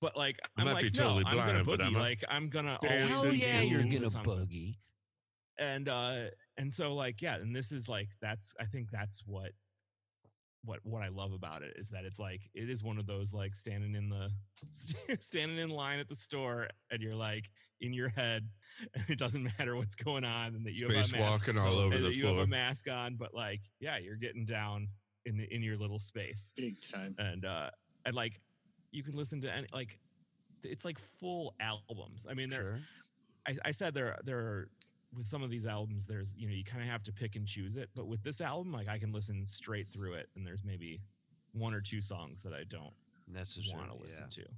But like I I'm like, totally no, I'm gonna boogie. I'm a- like I'm gonna always Hell yeah, you're gonna something. boogie. And uh and so like yeah, and this is like that's I think that's what what what I love about it is that it's like it is one of those like standing in the standing in line at the store and you're like in your head and it doesn't matter what's going on and that you have a mask walking all over and the that you have floor. a mask on, but like, yeah, you're getting down in the in your little space, Big time. and uh, and like, you can listen to any like, it's like full albums. I mean, there. Sure. I, I said there there are with some of these albums, there's you know you kind of have to pick and choose it, but with this album, like I can listen straight through it, and there's maybe one or two songs that I don't necessarily want to listen yeah. to.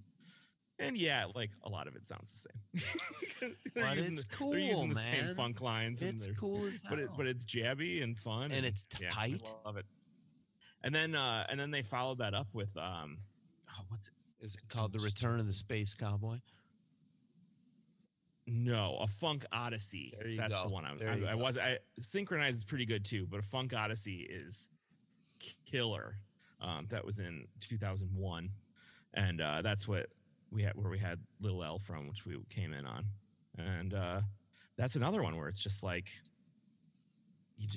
And yeah, like a lot of it sounds the same. But it's the- they're using cool, the same man. funk lines. and It's cool as But it, but it's jabby and fun, And it's yeah, I tight. love it. And then uh and then they followed that up with um, oh, what's it? Is it called The Return of the Space Cowboy? No, a Funk Odyssey. There you That's go. the one I was. There you I, I was. I Synkronized is pretty good too, but a Funk Odyssey is killer. Um, that was in 2001, and uh, that's what we had where we had Little L from, which we came in on, and uh, that's another one where it's just like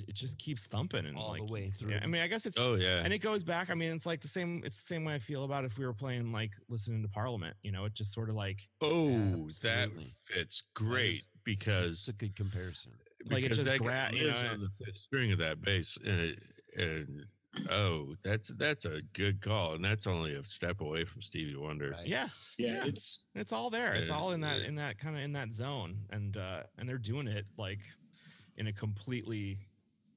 it just keeps thumping and All the way through. Yeah, I mean, I guess it's Oh yeah. and it goes back. I mean, it's like the same. It's the same way I feel about if we were playing like listening to Parliament. You know, it just sort of like oh, that fits great is- because It's a good comparison. Like, it because just that gra- guy you know, on the fifth string of that bass, and, and oh, that's that's a good call, and that's only a step away from Stevie Wonder. Right. yeah, Yeah, Yeah. it's It's all there. It's all in that yeah. in that kind of in that zone, and uh and they're doing it like in a completely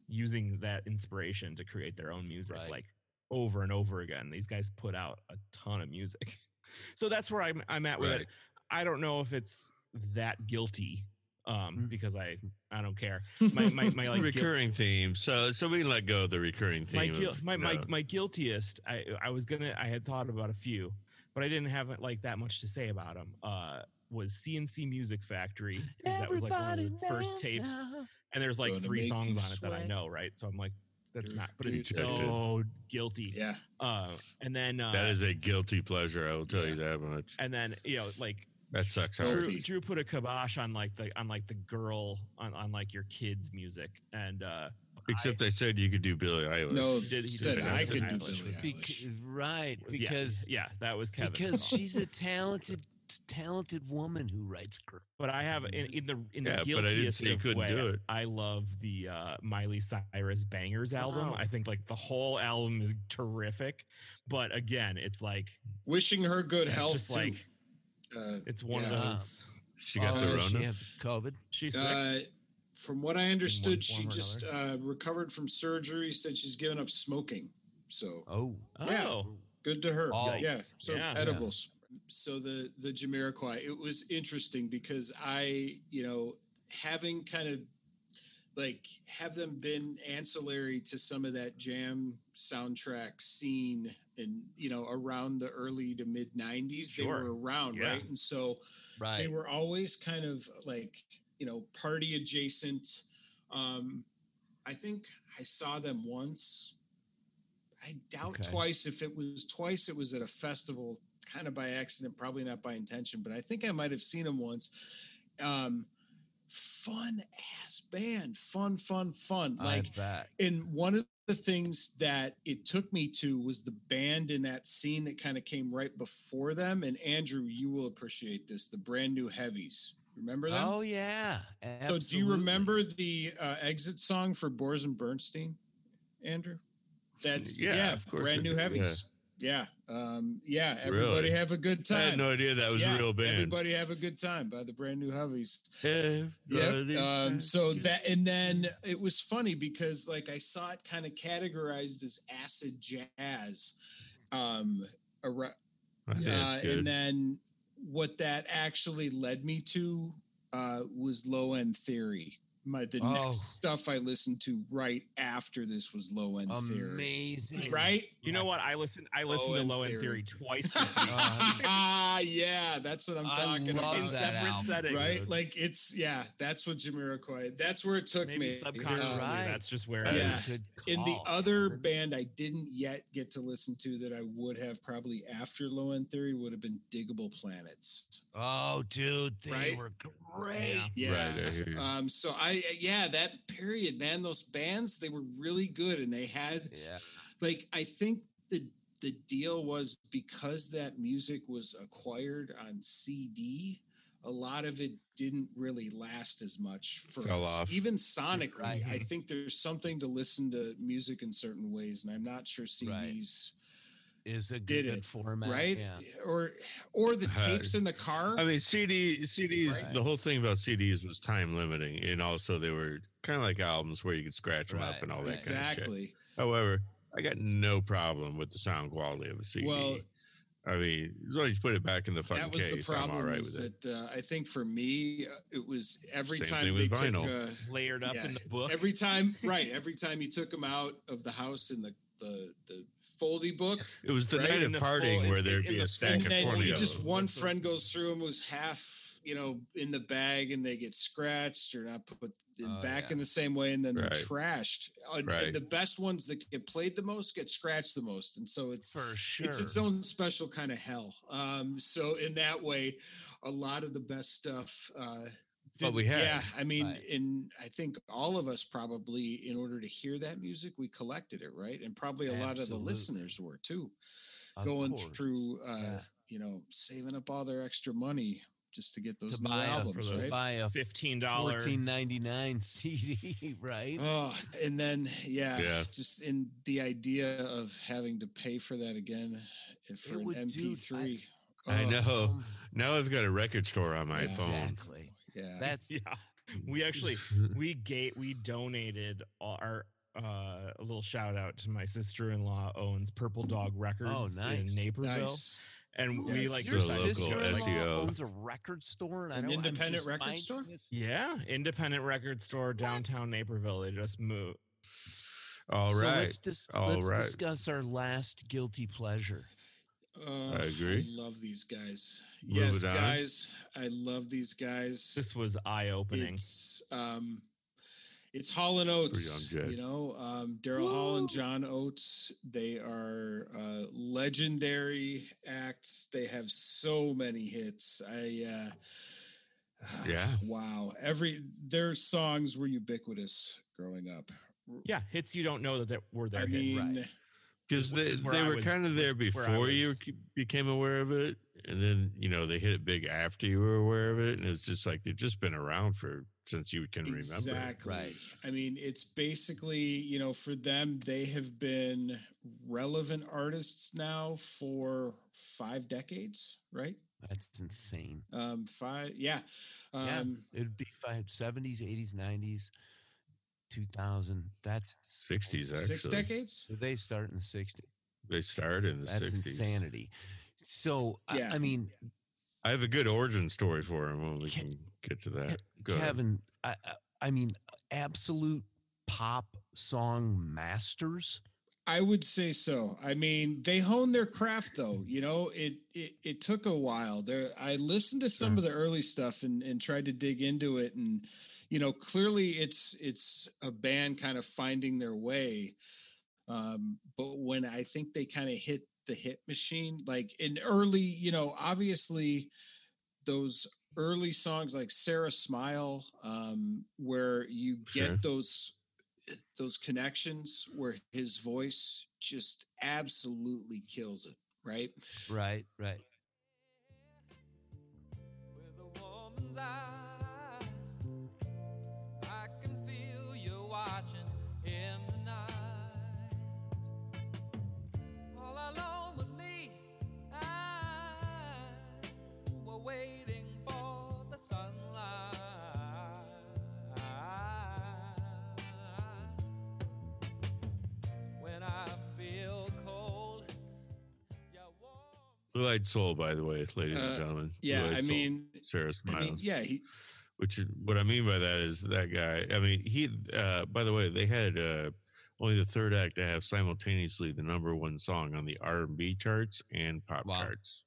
using that inspiration to create their own music, Right. like over and over again. These guys put out a ton of music, so that's where I'm I'm at with Right. it. I don't know if it's that guilty, um, Mm. because I I don't care. My my my like recurring theme. So so we let go of the recurring theme. my of, my, my my guiltiest I I was gonna I had thought about a few, but I didn't have like that much to say about them. Uh, was C+C Music Factory? 'cause That was like one of the first tapes, and there's like three songs you on it that I know, right? So I'm like, that's not, but do it's so guilty. yeah. Uh, and then uh, that is a guilty pleasure. I will tell you that much. and then you know like That sucks. Filthy. Drew, Drew put a kibosh on like the on like the girl on on like your kids music, and uh, Except I said you could do Billie Eilish. No, He did- he said did I Billie could do Eilish. Billie Bec- Eilish. Because, right, was- yeah, because yeah, that was Kevin. because she's a talented talented woman who writes gr- But I have in, in the in the Yeah, but I didn't guiltiest of way, do it. I love the uh, Miley Cyrus Bangerz album. Wow. I think like the whole album is terrific. But again, it's like Wishing her good health just too. like uh, it's one Yeah. of those. She got Uh, the Oh, she Rona. have COVID. She's sick. uh, from what I understood, she just uh, recovered from surgery. Said she's given up smoking. So Oh, yeah. oh, good to her. Oh. yeah. So Yeah. edibles. So the the Jamiroquai, it was interesting because I, you know, having kind of like have them been ancillary to some of that jam soundtrack scene and you know around the early to mid 90s they were around Yeah. right and so right. they were always kind of like you know party adjacent um i think i saw them once i doubt Okay. twice if it was twice it was at a festival kind of by accident probably not by intention but i think i might have seen them once um fun ass band fun fun fun like I bet. and one of the things that it took me to was the band in that scene that kind of came right before them. And Andrew, you will appreciate this the brand new heavies. Remember them? Oh yeah. so, do you remember the uh, exit song for Boris and Bernstein, Andrew? That's Yeah, yeah, of course brand new do, yeah. heavies. Yeah, um, yeah. Everybody Really? have a good time. I had no idea that was yeah, a real band. Everybody have a good time by the brand new. Everybody Yep. Um, so that, and then it was funny because like I saw it kind of categorized as acid jazz. Um, ar- I think uh, and then what that actually led me to uh, was low end theory. My the Oh. next stuff I listened to right after this was low end theory. Amazing. Right? You know what? I listened. I listened Low-end to Low End Theory. Theory twice. this week. ah, yeah, that's what I'm I talking about. in that separate album. settings. Right? Like it's yeah, that's what Uh, Jamiroquai. That's where it took Maybe me. subconsciously, Right. that's just where. That's it Yeah. is. a good in the other band I didn't yet get to listen to that I would have probably after Low End Theory would have been Digable Planets. Oh, dude, they Right? were great. Yeah. Right, I. Um, so I yeah, that period, man, those bands they were really good and they had Yeah. Like I think the the deal was because that music was acquired on CD, a lot of it didn't really last as much for Fell us. off. Even sonically, Right. I think there's something to listen to music in certain ways, and I'm not sure CDs Is a Did good it, format. right Yeah. or or the Uh, tapes in the car. I mean, CD, CDs. Right. The whole thing about CDs was time limiting, and also they were kind of like albums where you could scratch them up and all that right. kind of shit. exactly. However, I got no problem with the sound quality of a CD. Well, I mean, as long as you put it back in the fucking that was case, the I'm all problem. right is with it. that uh, I think for me, uh, it was every Same time thing they with took. Uh, Layered up yeah, in the book. Every time, right? Every time you took them out of the house in the the the foldy book, It was the right, night of the partying full- where there'd be the a stack and of then you just one friend goes through them who's half, you know, in the bag, and they get scratched or not put in Oh, back yeah. in the same way, and then they're trashed. And, and Right. the best ones that get played the most get scratched the most, and so it's For sure. it's its own special kind of hell. Um, so in that way, a lot of the best stuff. Uh, What we didn't- had. Yeah, I mean, Right. in I think all of us probably, in order to hear that music, we collected it, right? And probably a lot of the listeners were too, Of going course. through, uh, Yeah. you know, saving up all their extra money just to get those to new buy a, albums, those to right? buy a Fifteen dollar. fourteen ninety nine CD, right? Oh, and then yeah, Yeah. just in the idea of having to pay for that again uh, for It an would do- MP3. I Oh, know. Um, Now I've got a record store on my Yeah. phone. exactly. Yeah. That's Yeah, we actually we gave we donated our uh, a little shout out to my sister in law owns Purple Dog Records Oh, nice. in Naperville, nice. and we like your to local sister-in-law owns a record store, and An I'm independent record store? this- yeah, independent record store downtown Naperville. They just moved. All so right. let's, dis- all let's right. discuss our last guilty pleasure. Oh, agree. I love these guys. Move yes, guys. I love these guys. This was eye opening. It's um, it's Hall and Oates. Young You know, um, Daryl Hall and John Oates. They are uh, legendary acts. They have so many hits. I. Uh, Yeah. Wow. Every their songs were ubiquitous growing up. Yeah, hits you don't know that they were there. I mean, right. Because they, they were was- kind of there before you was- ke- became aware of it. And then, you know, they hit it big after you were aware of it. And it's just like they've just been around for since you can remember. Exactly. Right. I mean, it's basically, you know, for them, they have been relevant artists now for five decades, right? That's insane. Um, five, yeah. yeah, Um, it'd be five seventies, eighties, nineties, two thousand. That's 60s, actually. six decades. so they start in the sixties. They start in the That's 60s. insanity. So Yeah. I, I mean, I have a good origin story for him when we Ke- can get to that. Go. Kevin, I, I, I mean, absolute pop song masters. I would say so. I mean, they honed their craft though. You know, it it, it took a while. There I listened to some of the early stuff and, and tried to dig into it and you know, clearly it's it's a band kind of finding their way. Um, but when I think they kind of hit the hit machine, like in early, you know, obviously those early songs like Sarah Smile, um, where you get Sure. those those connections where his voice just absolutely kills it, right? Right, right. Watching in the night. All alone with me, I were waiting for the sunlight. When I feel cold, you're warm. Blue Eyed Soul, by the way, ladies Uh, and gentlemen. Yeah, Blue-Eyed I Soul, mean, Sarah I mean, yeah, he which what I mean by that is that guy. I mean, he. Uh, by the way, they had uh, only the third act to have simultaneously the number one song on the R and B charts and pop Wow. charts.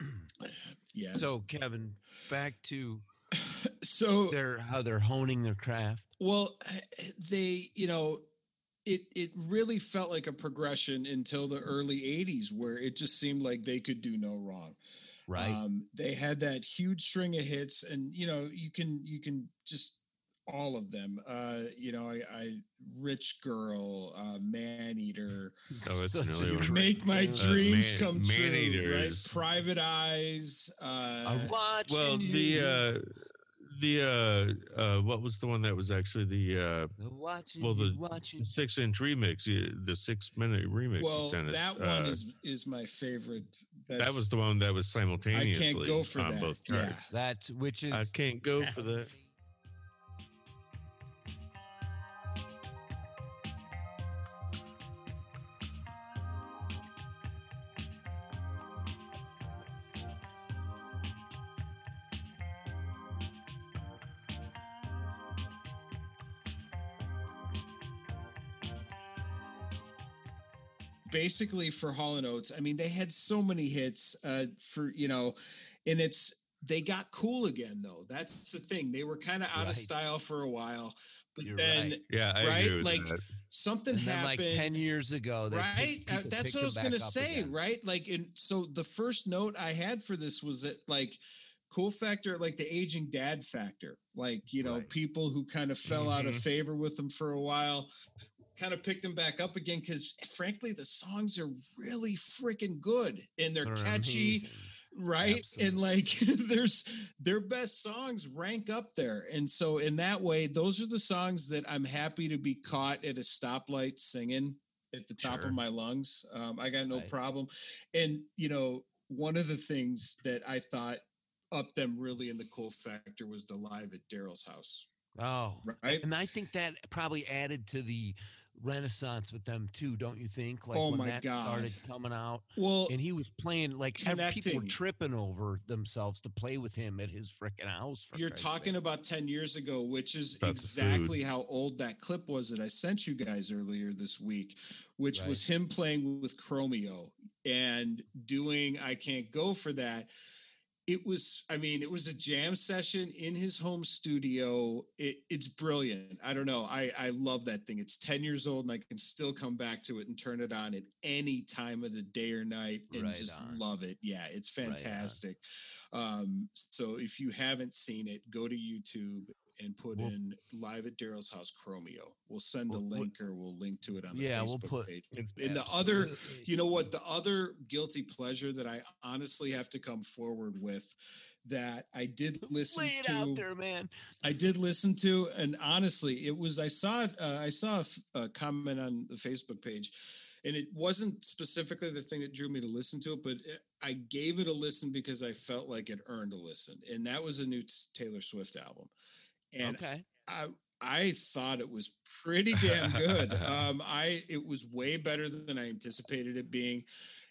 yeah. So Kevin, back to So their how they're honing their craft. Well, they, you know, it it really felt like a progression until the early '80s, where it just seemed like they could do no wrong. Right. Um, they had that huge string of hits, and you know, you can you can just all of them. Uh, you know, I, I Rich Girl, uh, Man Eater, Oh, that's a early one. great Make My tune. Uh, Dreams Man- Come True, right? Man-Eaters. Private Eyes. Uh, I'm Well, the uh, the uh, uh, what was the one that was actually the uh, watching well, the- watching. six inch remix, uh, the six minute remix? well, that one uh, is is my favorite. That was the one that was I simultaneously can't go for on that. both Yeah. That which is I can't go for that. Basically for Hall and Oates, I mean, they had so many hits uh, for you know, and it's they got cool again though. That's the thing. They were kind of out Right. of style for a while, but You're then right. Yeah, I Right? Like, that. something then happened. like 10 years ago, right picked- Uh, that's what i was gonna say again. right like and so the first note i had for this was that like cool factor like the aging dad factor like you know Right. people who kind of fell out of Mhm. favor with them for a while kind of picked them back up again because frankly the songs are really freaking good and they're They're catchy amazing. right Absolutely. and like there's their best songs rank up there and so in that way those are the songs that i'm happy to be caught at a stoplight singing at the top Sure. of my lungs um, i got no Right. problem and you know one of the things that i thought upped them really in the cool factor was the live at daryl's house Oh, right and I think that probably added to the renaissance with them too, don't you think? Like Oh when my that started coming out, well and he was playing like ev- people were tripping over themselves to play with him at his freaking house. for You're Christ's talking sake. about 10 years ago, which is About the food. exactly how old that clip was that I sent you guys earlier this week, which was him playing with Chromeo and doing I Can't Go for that. It was, I mean, it was a jam session in his home studio. It, it's brilliant. I don't know. I, I love that thing. It's 10 years old and I can still come back to it and turn it on at any time of the day or night and Right just on. love it. Yeah, it's Right fantastic. Um, so if you haven't seen it, go to YouTube and put We'll- in live at Daryl's house Chromeo. We'll send a We'll- we'll- link or we'll link to it on the Yeah, we'll Facebook put- page. And the other, you know what, the other guilty pleasure that I honestly have to come forward with that I did listen Lay it to. out there, man. I did listen to, and honestly, it was I saw it. Uh, I saw a, a comment on the Facebook page, and it wasn't specifically the thing that drew me to listen to it, but it, I gave it a listen because I felt like it earned a listen, and that was a new Taylor Swift album, and okay. I I thought it was pretty damn good. um, I it was way better than I anticipated it being.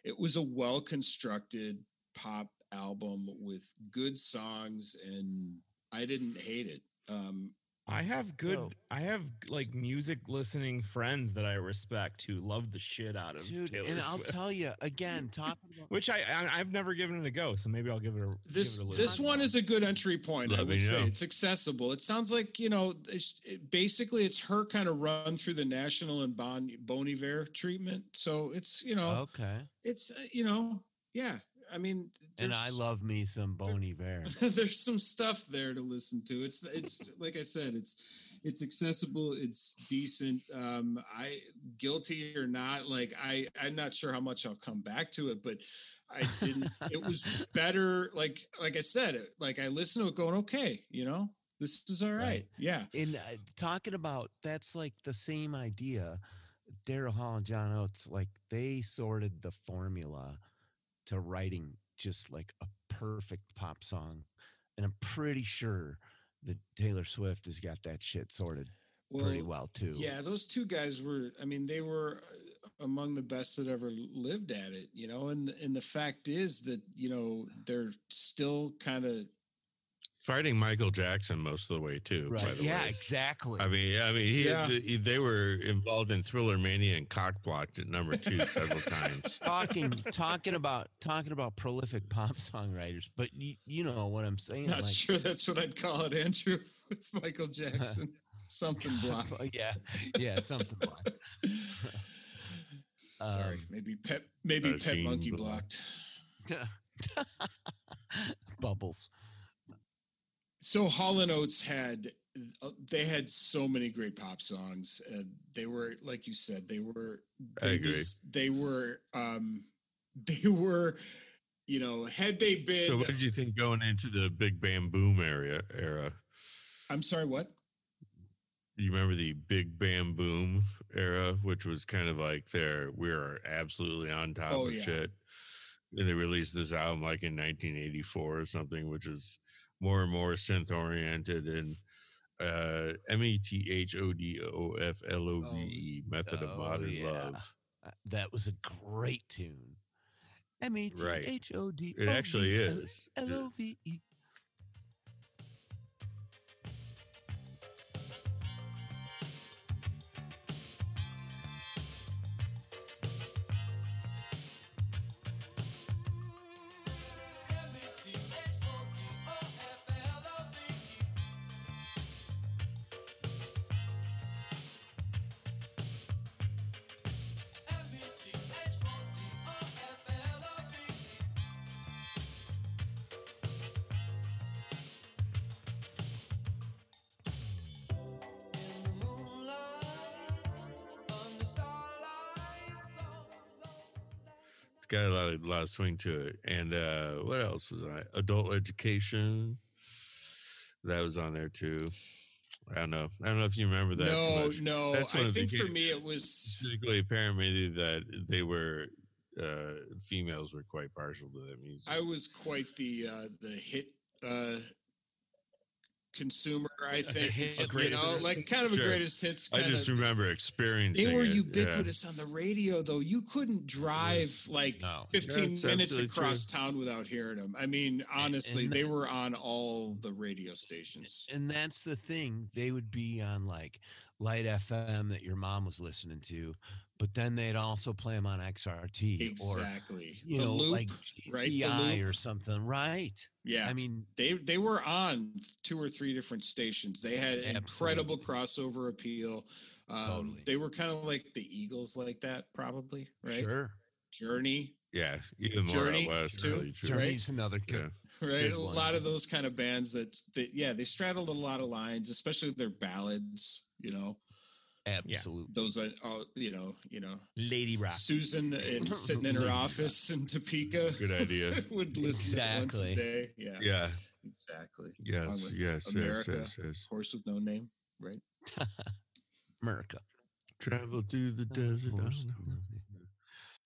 It was a well constructed pop album with good songs, and I didn't hate it. Um, I have good. Whoa. I have like music listening friends that I respect who love the shit out of Dude, Taylor and I'll tell you again, talking Which I, I I've never given it a go, so maybe I'll give it a give this it a this listen. one is a good entry point. I Let me would say know. it's accessible. It sounds like you know, it's, it, basically it's her kind of run through the National and bon, Bon Iver treatment. So it's you know, okay. it's uh, you know, yeah. I mean, And I love me some Bon Iver. there's some stuff there to listen to. It's it's like I said, it's it's accessible, it's decent. Um I guilty or not, like I I'm not sure how much I'll come back to it, but I didn't it was better like like I said, like I listened to it going, okay, you know, this is all right. Right. Yeah. In uh, talking about that's like the same idea. Daryl Hall and John Oates, like they sorted the formula to writing just like a perfect pop song. And I'm pretty sure that Taylor Swift has got that shit sorted pretty well too. Yeah, those two guys were. I mean, they were uh, among the best that ever lived at it. You know, and and the fact is that you know they're still kind of Fighting Michael Jackson most of the way too. Right. By the Yeah, way. exactly. I mean, I mean, he, Yeah. he- they were involved in Thriller Mania and cock blocked at number two several times. talking talking about talking about prolific pop songwriters, but you, you know what I'm saying. not like, sure that's what I'd call it, Andrew, with Michael Jackson. Something blocked. yeah, yeah, something like Sorry, Um, maybe pet maybe pet monkey blocked. blocked. bubbles. So Hall and Oates had uh, they had so many great pop songs. Uh, they were like you said, they were I they, agree. was- they were um they were you know had they been So, what did you think going into the Big Bam Boom area era? I'm sorry, what? You remember the Big Bam Boom era, which was kind of like their we're absolutely on top Oh, of yeah. shit. And they released this album like in 1984 or something, which is more and more synth oriented and uh, M E T H O D O F L O V E method of oh, modern yeah. love. Uh, That was a great tune. M E T H O D. It actually is. L O V E. lot of swing to it. And uh what else was I? Adult education. That was on there too. I don't know. I don't know if you remember that. no, no. That's I one of the think for me it was Specifically, apparently that they were uh females were quite partial to that music. I was quite the uh the hit uh consumer, I think. hit you know, like kind of a greatest hits I kind just of remember experiencing they were it, yeah. ubiquitous on the radio though. You couldn't drive Yes. like No. 15 That's minutes absolutely across town without hearing them. I mean, honestly, and they that- were on all the radio stations. and that's the thing they would be on like light fm that your mom was listening to but then they'd also play them on xrt or Exactly. you the know loop, like right? The ci loop. or something right yeah. i mean they they were on two or three different stations. They had incredible Absolutely. crossover appeal. Um, Totally. They were kind of like the Eagles, like that, probably, right? sure Journey, yeah, even more Journey, out west. too. Really true. Right? journey's another good Yeah. right? Good a lot of those kind of bands that, that, yeah, they straddled a lot of lines, especially their ballads. You know, absolute those are, all, you know, you know, Lady Rock. Susan and sitting in her office in Topeka Good idea. would listen once a day. Yeah, Yeah. exactly. Yes. Yes. Yes. America. Yes. Yes. Horse with no name, right? america Travel through the desert. Horse.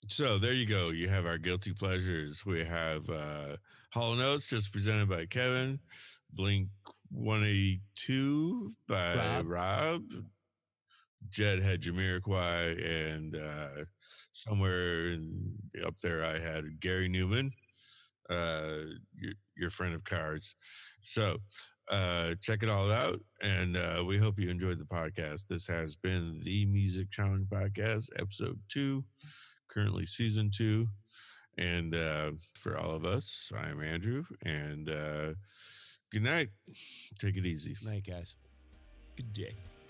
So there you go. You have our guilty pleasures. We have uh Hall & Oates just presented by Kevin, Blink 182 by Rob, Rob. Jed had Jamiroquai, and uh somewhere in, up there I had Gary Numan, uh your, your friend of cards. So uh check it all out and uh we hope you enjoyed the podcast. This has been the music challenge podcast episode two currently season two. And uh for all of us i'm andrew and uh good night. Take it easy. Night guys. Good day.